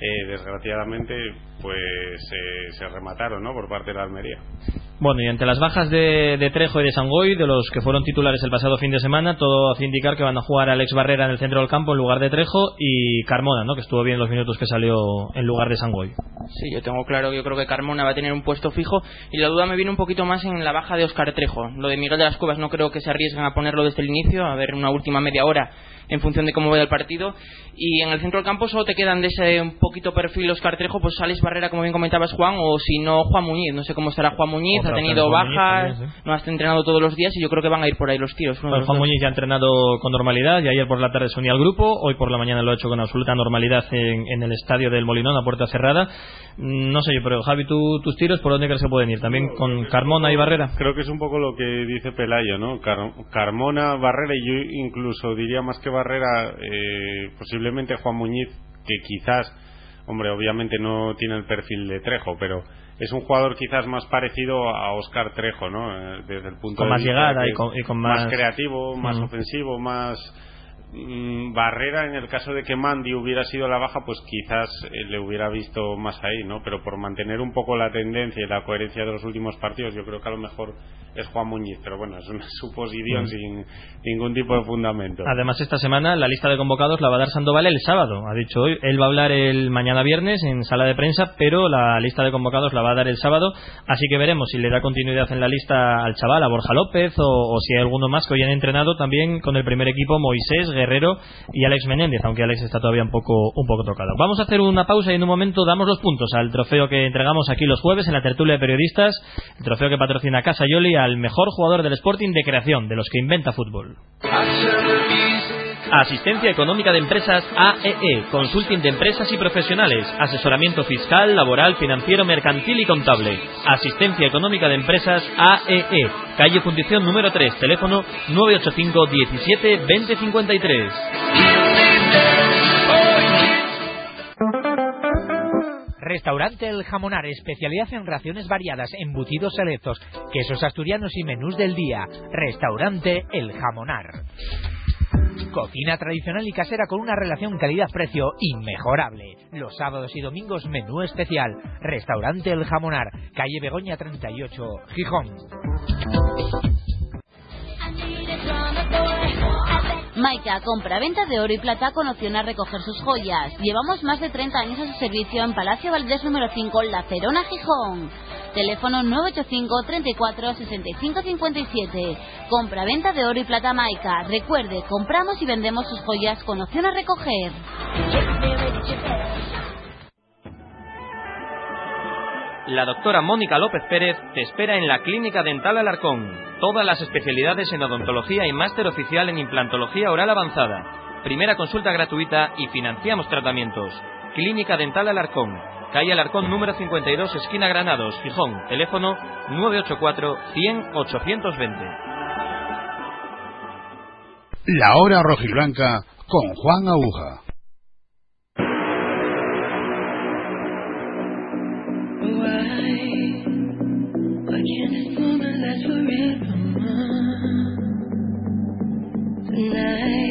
eh, desgraciadamente pues eh, se remataron ¿no? por parte de la Almería Bueno, y ante las bajas de, de Trejo y de Sangoy, de los que fueron titulares el pasado fin de semana, todo hace indicar que van a jugar Alex Barrera en el centro del campo en lugar de Trejo y Carmona, ¿no? Que estuvo bien los minutos que salió en lugar de Sangoy. Sí, yo tengo claro que yo creo que Carmona va a tener un puesto fijo y la duda me viene un poquito más en la baja de Oscar Trejo. Lo de Miguel de las Cuevas no creo que se arriesguen a ponerlo desde el inicio, a ver una última media hora en función de cómo vaya el partido. Y en el centro del campo solo te quedan de ese un poquito perfil Oscar Trejo, pues Alex Barrera, como bien comentabas Juan, o si no Juan Muñiz. No sé cómo estará Juan Muñiz, Otra ha tenido bajas, también, no ha estado entrenado todos los días y yo creo que van a ir por ahí los tiros. Bueno, los Juan dos. Muñiz ya ha entrenado con normalidad y ayer por la tarde se unía al grupo, hoy por la mañana lo ha hecho con absoluta normalidad en, en el estadio del Molinón a puerta cerrada. Mm, No sé yo, pero Javi, tú, tus tiros, ¿por dónde crees que pueden ir? ¿También con Carmona y Barrera? creo que es un poco lo que dice Pelayo ¿no? Car- Carmona, Barrera y yo incluso diría más que Barrera eh, posiblemente Juan Muñiz que quizás hombre obviamente no tiene el perfil de Trejo pero es un jugador quizás más parecido a Oscar Trejo ¿no? Eh, desde el punto Con de más vista llegada y con- y con más- creativo más Mm. ofensivo más Barrera en el caso de que Mandy hubiera sido la baja pues quizás eh, le hubiera visto más ahí no pero por mantener un poco la tendencia y la coherencia de los últimos partidos yo creo que a lo mejor es Juan Muñiz pero bueno es una [LAUGHS] suposición Mm. sin ningún tipo de fundamento Además, esta semana la lista de convocados la va a dar Sandoval el sábado. Ha dicho hoy, él va a hablar el mañana viernes en sala de prensa, pero la lista de convocados la va a dar el sábado. Así que veremos si le da continuidad en la lista al chaval, a Borja López, o, o si hay alguno más que hoy han entrenado también con el primer equipo, Moisés, Guerrero y Alex Menéndez, aunque Alex está todavía un poco, un poco tocado. Vamos a hacer una pausa y en un momento damos los puntos al trofeo que entregamos aquí los jueves en la tertulia de periodistas, el trofeo que patrocina Casa Yoli al mejor jugador del Sporting de creación, de los que inventa fútbol. Asistencia Económica de Empresas AEE, Consulting de Empresas y Profesionales, asesoramiento fiscal, laboral, financiero, mercantil y contable. Asistencia Económica de Empresas AEE, calle Fundición número 3, teléfono 985 17 2053. Restaurante El Jamonar, especialidad en raciones variadas, embutidos selectos, quesos asturianos y menús del día. Restaurante El Jamonar. Cocina tradicional y casera con una relación calidad-precio inmejorable. Los sábados y domingos menú especial. Restaurante El Jamonar, calle Begoña 38, Gijón. Maika, compra-venta de oro y plata con opción a recoger sus joyas. Llevamos más de 30 años a su servicio en Palacio Valdés número 5, La Cerona, Gijón. Teléfono 985 34 65 57. Compra-venta de oro y plata maica. Recuerde, compramos y vendemos sus joyas con opción a recoger. La doctora Mónica López Pérez te espera en la Clínica Dental Alarcón. Todas las especialidades en odontología y máster oficial en implantología oral avanzada. Primera consulta gratuita y financiamos tratamientos. Clínica Dental Alarcón, Calle Alarcón número 52, esquina Granados, Gijón. Teléfono 984 100 820. La hora rojiblanca con Juan Aguja. Tonight,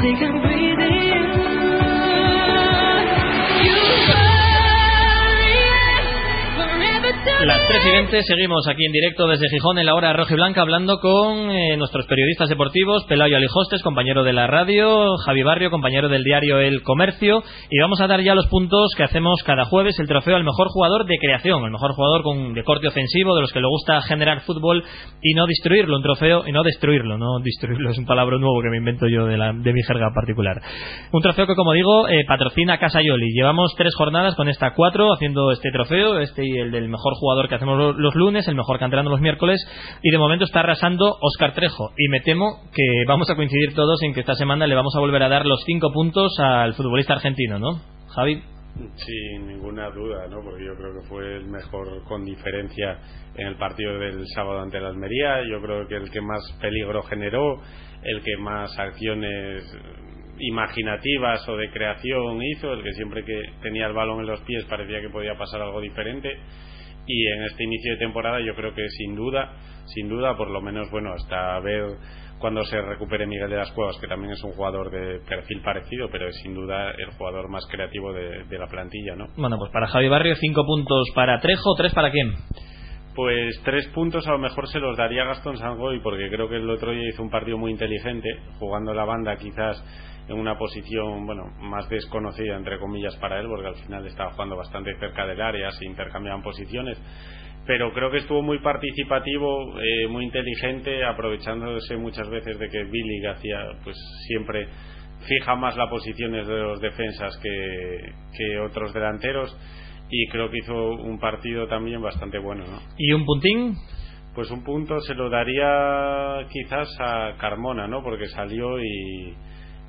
Take a breath. Las tres veinte seguimos aquí en directo desde Gijón en la hora roja y blanca hablando con eh, nuestros periodistas deportivos, Pelayo Alijostes, compañero de la radio, Javi Barrio, compañero del diario El Comercio, y vamos a dar ya los puntos que hacemos cada jueves, el trofeo al mejor jugador de creación, el mejor jugador con de corte ofensivo, de los que le gusta generar fútbol y no destruirlo, un trofeo y no destruirlo, no destruirlo [LAUGHS] es un palabra nuevo que me invento yo de, la, de mi jerga particular. Un trofeo que como digo eh, patrocina Casa Yoli. Llevamos tres jornadas con esta cuatro haciendo este trofeo, este y el del mejor jugador que hacemos lo- los lunes, el mejor canterano los miércoles, y de momento está arrasando Oscar Trejo. Y me temo que vamos a coincidir todos en que esta semana le vamos a volver a dar los cinco puntos al futbolista argentino, ¿no? Javi. Sin ninguna duda, ¿no? Porque yo creo que fue el mejor con diferencia en el partido del sábado ante la Almería. Yo creo que el que más peligro generó, el que más acciones imaginativas o de creación hizo, el que siempre que tenía el balón en los pies parecía que podía pasar algo diferente. Y en este inicio de temporada yo creo que sin duda, sin duda, por lo menos, bueno, hasta ver cuando se recupere Miguel de las Cuevas, que también es un jugador de perfil parecido, pero es sin duda el jugador más creativo de, de la plantilla, ¿no? Bueno, pues para Javi Barrio, cinco puntos para Trejo, tres para quién. Pues tres puntos a lo mejor se los daría Gastón Sangoy porque creo que el otro día hizo un partido muy inteligente, jugando la banda quizás en una posición bueno más desconocida entre comillas para él porque al final estaba jugando bastante cerca del área, se intercambiaban posiciones pero creo que estuvo muy participativo, eh, muy inteligente, aprovechándose muchas veces de que Billy hacía pues siempre fija más las posiciones de los defensas que, que otros delanteros y creo que hizo un partido también bastante bueno, ¿no? ¿Y un puntín? Pues un punto se lo daría quizás a Carmona, ¿no? Porque salió y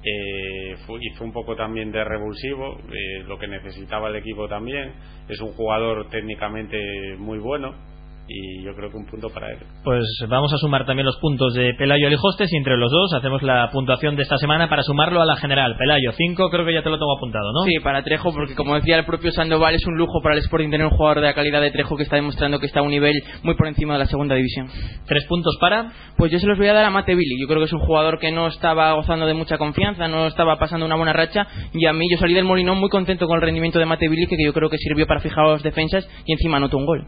eh, fu- hizo un poco también de revulsivo, eh, lo que necesitaba el equipo también. Es un jugador técnicamente muy bueno y yo creo que un punto para él. Pues vamos a sumar también los puntos de Pelayo Alijostes y entre los dos hacemos la puntuación de esta semana para sumarlo a la general. Pelayo, cinco creo que ya te lo tengo apuntado, ¿no? Sí, para Trejo, porque como decía el propio Sandoval, es un lujo para el Sporting tener un jugador de la calidad de Trejo que está demostrando que está a un nivel muy por encima de la segunda división. ¿Tres puntos para? Pues yo se los voy a dar a Mate Billy. Yo creo que es un jugador que no estaba gozando de mucha confianza, no estaba pasando una buena racha. Y a mí yo salí del Molinón muy contento con el rendimiento de Mate Billy, que yo creo que sirvió para fijar los defensas y encima anotó un gol.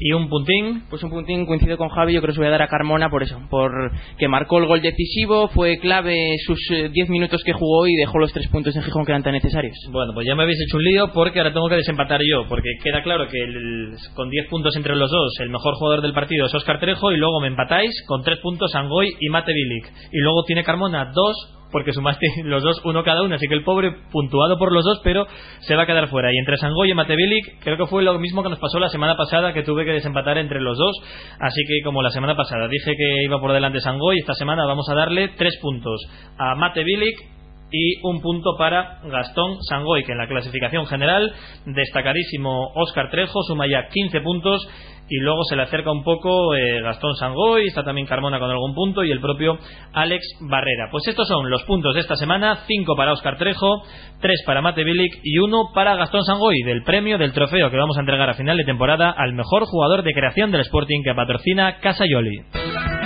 ¿Y un puntín? Pues un puntín coincido con Javi, yo creo que se voy a dar a Carmona por eso, por que marcó el gol decisivo, fue clave sus eh, 10 minutos que jugó y dejó los tres puntos en Gijón que eran tan necesarios. Bueno, pues ya me habéis hecho un lío porque ahora tengo que desempatar yo, porque queda claro que el- con 10 puntos entre los dos, el mejor jugador del partido es Oscar Trejo y luego me empatáis con 3 puntos Angoy y Mate Bilic. Y luego tiene Carmona 2 porque sumaste los dos uno cada uno, así que el pobre puntuado por los dos, pero se va a quedar fuera. Y entre Sangoy y Mate Bilic, creo que fue lo mismo que nos pasó la semana pasada, que tuve que desempatar entre los dos. Así que como la semana pasada dije que iba por delante Sangoy, esta semana vamos a darle 3 puntos a Mate Bilic y un punto para Gastón Sangoy, que en la clasificación general, destacadísimo Óscar Trejo, suma ya 15 puntos y luego se le acerca un poco eh, Gastón Sangoy, está también Carmona con algún punto y el propio Alex Barrera. Pues estos son los puntos de esta semana, 5 para Óscar Trejo, 3 para Mate Bilic y 1 para Gastón Sangoy, del premio del trofeo que vamos a entregar a final de temporada al mejor jugador de creación del Sporting que patrocina Casa Yoli.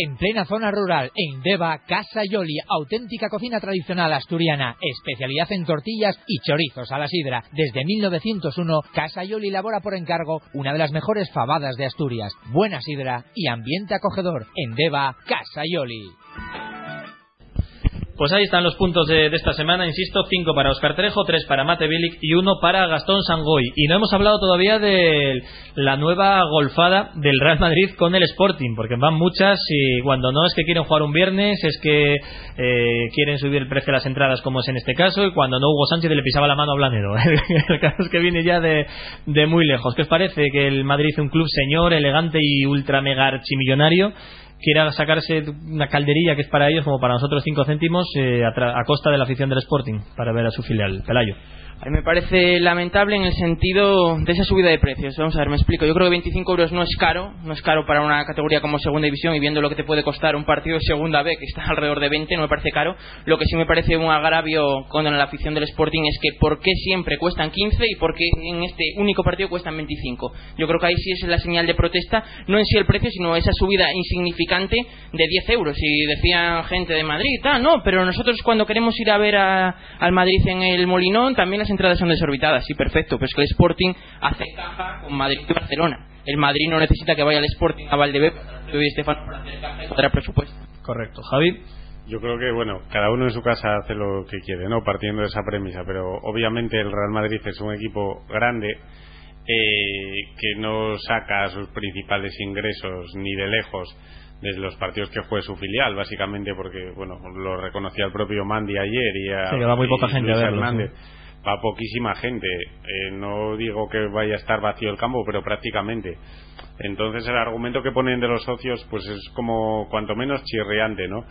En plena zona rural, en Deva, Casa Yoli, auténtica cocina tradicional asturiana, especialidad en tortillas y chorizos a la sidra. Desde 1901, Casa Yoli elabora por encargo una de las mejores fabadas de Asturias. Buena sidra y ambiente acogedor. En Deva, Casa Yoli. Pues ahí están los puntos de, de esta semana, insisto, cinco para Oscar Trejo, tres para Mate Bilic y uno para Gastón Sangoy. Y no hemos hablado todavía de la nueva golfada del Real Madrid con el Sporting, porque van muchas y cuando no es que quieren jugar un viernes, es que eh, quieren subir el precio de las entradas como es en este caso, y cuando no Hugo Sánchez le pisaba la mano a Blanedo. [LAUGHS] el caso es que viene ya de, de muy lejos. ¿Qué os parece que el Madrid es un club señor, elegante y ultra mega archimillonario? Quiera sacarse una calderilla que es para ellos como para nosotros cinco céntimos eh, a, a costa de la afición del Sporting para ver a su filial Pelayo A mí me parece lamentable en el sentido de esa subida de precios. Vamos a ver, me explico. Yo creo que 25 euros no es caro, no es caro para una categoría como Segunda División y viendo lo que te puede costar un partido de Segunda B que está alrededor de 20, no me parece caro. Lo que sí me parece un agravio con la afición del Sporting es que por qué siempre cuestan 15 y por qué en este único partido cuestan 25. Yo creo que ahí sí es la señal de protesta, no en sí el precio, sino esa subida insignificante de 10 euros. Y decían gente de Madrid, ah, no, pero nosotros cuando queremos ir a ver a- al Madrid en el Molinón, también las entradas son desorbitadas. Sí, perfecto, pero es que el Sporting hace caja con Madrid y Barcelona. El Madrid no necesita que vaya al Sporting a Valdebebas y Estefano para hacer caja y cuadrar presupuesto. correcto Javi Yo creo que, bueno, cada uno en su casa hace lo que quiere, ¿no? Partiendo de esa premisa, pero obviamente el Real Madrid es un equipo grande eh, que no saca sus principales ingresos ni de lejos desde los partidos que juegue su filial, básicamente porque, bueno, lo reconocía el propio Mandy ayer y, a, Sí, que va muy poca gente a Luis verlo, Hernández. sí. Va poquísima gente. Eh, no digo que vaya a estar vacío el campo, pero prácticamente. Entonces el argumento que ponen de los socios pues es como cuanto menos chirriante, ¿no?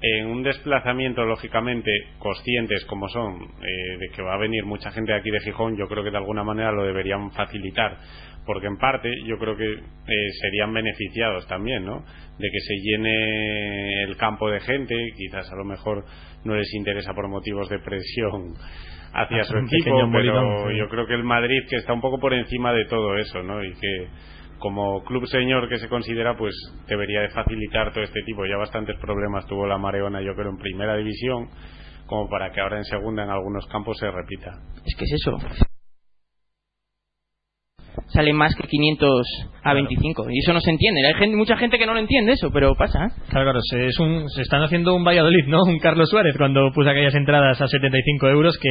En un desplazamiento, lógicamente, conscientes como son eh, de que va a venir mucha gente de aquí de Gijón, yo creo que de alguna manera lo deberían facilitar, porque en parte yo creo que eh, serían beneficiados también, ¿no? De que se llene el campo de gente, quizás a lo mejor no les interesa por motivos de presión [LAUGHS] hacia su Un equipo, pero yo creo que el Madrid que está un poco por encima de todo eso, ¿no? Y que como club señor que se considera, pues debería de facilitar todo este tipo. Ya bastantes problemas tuvo la Mareona, yo creo, en primera división, como para que ahora en segunda en algunos campos se repita. Es que es eso. Salen más que 500 a 25. Y eso no se entiende. Hay gente, mucha gente que no lo entiende eso, pero pasa. ¿eh? Claro, claro, se, es un, se están haciendo un Valladolid, ¿no? Un Carlos Suárez cuando puso aquellas entradas a 75 euros que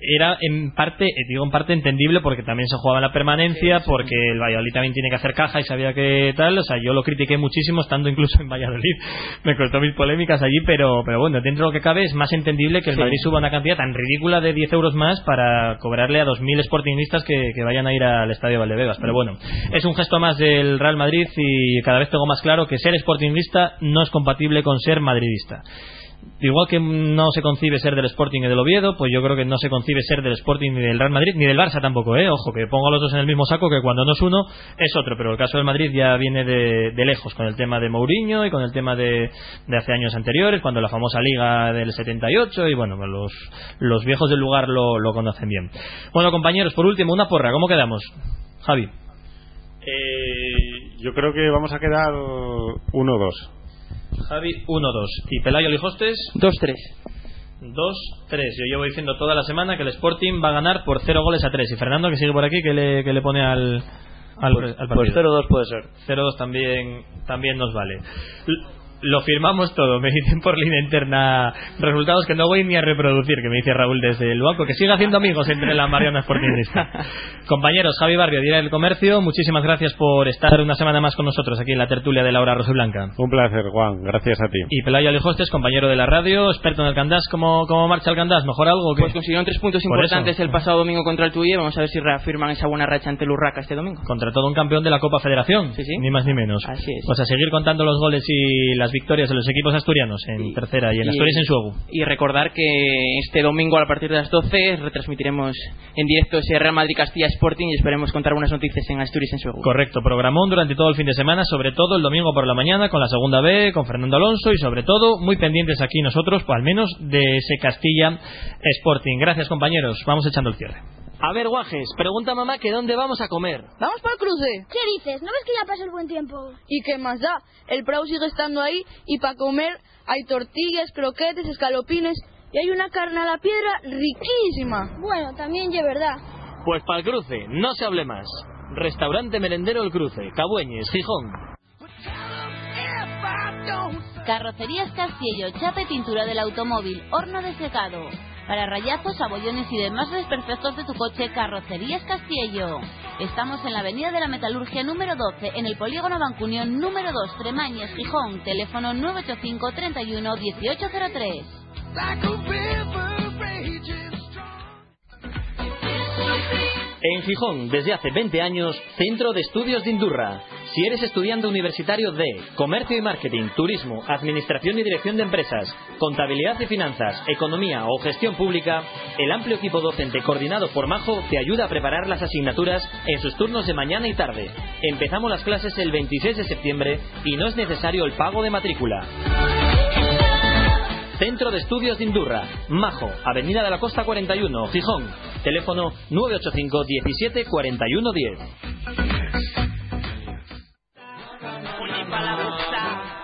era en parte, eh, digo en parte entendible porque también se jugaba la permanencia, porque el Valladolid también tiene que hacer caja y sabía que tal, o sea, yo lo critiqué muchísimo estando incluso en Valladolid, [LAUGHS] me costó mis polémicas allí, pero, pero bueno, dentro de lo que cabe es más entendible que el. Madrid suba una cantidad tan ridícula de 10 euros más para cobrarle a 2.000 sportingistas que, que vayan a ir al Estadio Valdebebas, pero bueno, es un gesto más del Real Madrid y cada vez tengo más claro que ser sportingista no es compatible con ser madridista. Igual que no se concibe ser del Sporting y del Oviedo, pues yo creo que no se concibe ser del Sporting ni del Real Madrid ni del Barça tampoco, ¿eh? Ojo, que pongo a los dos en el mismo saco, que cuando no es uno es otro, pero el caso del Madrid ya viene de, de lejos, con el tema de Mourinho y con el tema de, de hace años anteriores, cuando la famosa Liga del 78, y bueno, los, los viejos del lugar lo, lo conocen bien. Bueno, compañeros, por último, una porra, ¿cómo quedamos? Javi. Eh, yo creo que vamos a quedar 1-2. Javi 1-2. ¿Y Pelayo Lijostes? 2-3. 2-3. Yo llevo diciendo toda la semana que el Sporting va a ganar por 0 goles a 3. Y Fernando, que sigue por aquí, que le, que le pone al, al, Pues- al pues partido. 0-2 puede ser. 0-2 también, también nos vale. Lo firmamos todo, me dicen por línea interna resultados que no voy ni a reproducir, que me dice Raúl desde el banco, que siga haciendo amigos entre la Mariana Sportingista. [LAUGHS] Compañeros, Javi Barrio, Día del Comercio, muchísimas gracias por estar una semana más con nosotros aquí en la tertulia de Laura Rosiblanca. Un placer, Juan. Gracias a ti. Y Pelayo Alijostes, compañero de la radio, experto en el Candás. ¿Cómo, cómo marcha el Candás? ¿Mejor algo? o qué? Pues consiguieron tres puntos Por importantes el pasado domingo contra el Tuye. Vamos a ver si reafirman esa buena racha ante el Urraca este domingo. Contra todo un campeón de la Copa Federación, Sí, sí. ni más ni menos. Así es. Pues a seguir contando los goles y las victorias de los equipos asturianos en tercera y en y- Asturias en Suegu. Y recordar que este domingo a partir de las 12 retransmitiremos en directo ese Real Madrid Castilla Sporting y esperemos contar buenas noticias en Asturias en Suego. Correcto, programón durante todo el fin de semana, sobre todo el domingo por la mañana con la segunda B, con Fernando Alonso y sobre todo muy pendientes aquí nosotros, pues al menos de ese Castilla Sporting. Gracias compañeros, vamos echando el cierre. A ver, Guajes, pregunta mamá que dónde vamos a comer. Vamos para el cruce. ¿Qué dices? ¿No ves que ya pasó el buen tiempo? ¿Y qué más da? El Prado sigue estando ahí y para comer hay tortillas, croquetes, escalopines y hay una carne a la piedra riquísima. Bueno, también es verdad. Pues para el cruce, no se hable más. Restaurante Merendero El Cruce, Cabueñes, Gijón. Carrocerías Castillo, chapa y pintura del automóvil, horno de secado. Para rayazos, abollones y demás desperfectos de tu coche, Carrocerías Castillo. Estamos en la Avenida de la Metalurgia número 12, en el Polígono Bancunión número 2, Tremañes, Gijón. Teléfono 985 31 1803. En Gijón, desde hace 20 años, Centro de Estudios de Indurra. Si eres estudiante universitario de Comercio y Marketing, Turismo, Administración y Dirección de Empresas, Contabilidad y Finanzas, Economía o Gestión Pública, el amplio equipo docente coordinado por Majo te ayuda a preparar las asignaturas en sus turnos de mañana y tarde. Empezamos las clases el 26 de septiembre y no es necesario el pago de matrícula. Centro de Estudios de Indurra, Majo, Avenida de la Costa 41, Gijón. Teléfono 985 17 41 10.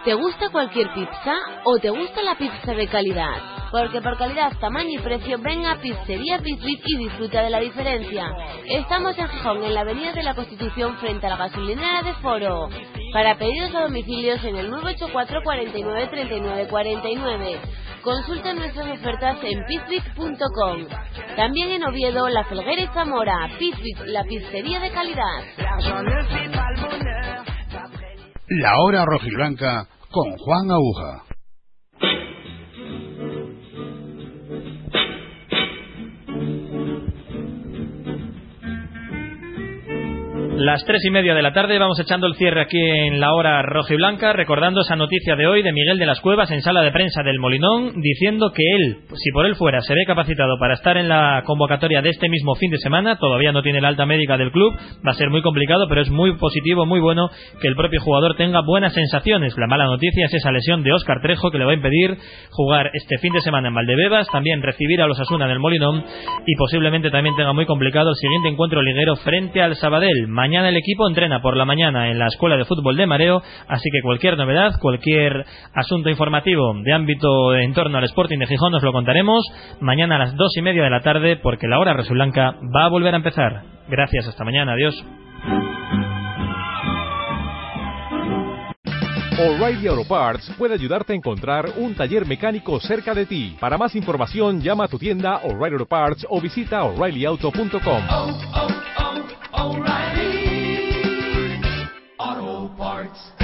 ¿Te gusta cualquier pizza o te gusta la pizza de calidad? Porque por calidad, tamaño y precio, ven a Pizzería Pizbit y disfruta de la diferencia. Estamos en Gijón, en la Avenida de la Constitución, frente a la gasolinera de Foro. Para pedidos a domicilios en el 984 49 39 49. Consulta nuestras ofertas en pizbit.com. También en Oviedo, La Felguera y Zamora. Pizbit, la pizzería de calidad. La hora rojiblanca con Juan Aguja. Las tres y media de la tarde vamos echando el cierre aquí en la hora roja y blanca, recordando esa noticia de hoy de Miguel de las Cuevas en sala de prensa del Molinón, diciendo que él, si por él fuera, se ve capacitado para estar en la convocatoria de este mismo fin de semana. Todavía no tiene la alta médica del club, va a ser muy complicado, pero es muy positivo, muy bueno que el propio jugador tenga buenas sensaciones. La mala noticia es esa lesión de Óscar Trejo que le va a impedir jugar este fin de semana en Valdebebas, también recibir a los Asuna en el Molinón y posiblemente también tenga muy complicado el siguiente encuentro liguero frente al Sabadell. El equipo entrena por la mañana en la Escuela de Fútbol de Mareo, así que cualquier novedad, cualquier asunto informativo de ámbito en torno al Sporting de Gijón nos lo contaremos mañana a las dos y media de la tarde porque la hora Blanca va a volver a empezar. Gracias, hasta mañana, adiós. O'Reilly Auto Parts puede ayudarte a encontrar un taller mecánico cerca de ti. Para más información, llama a tu tienda O'Reilly Auto Parts o visita oreillyauto.com. parts.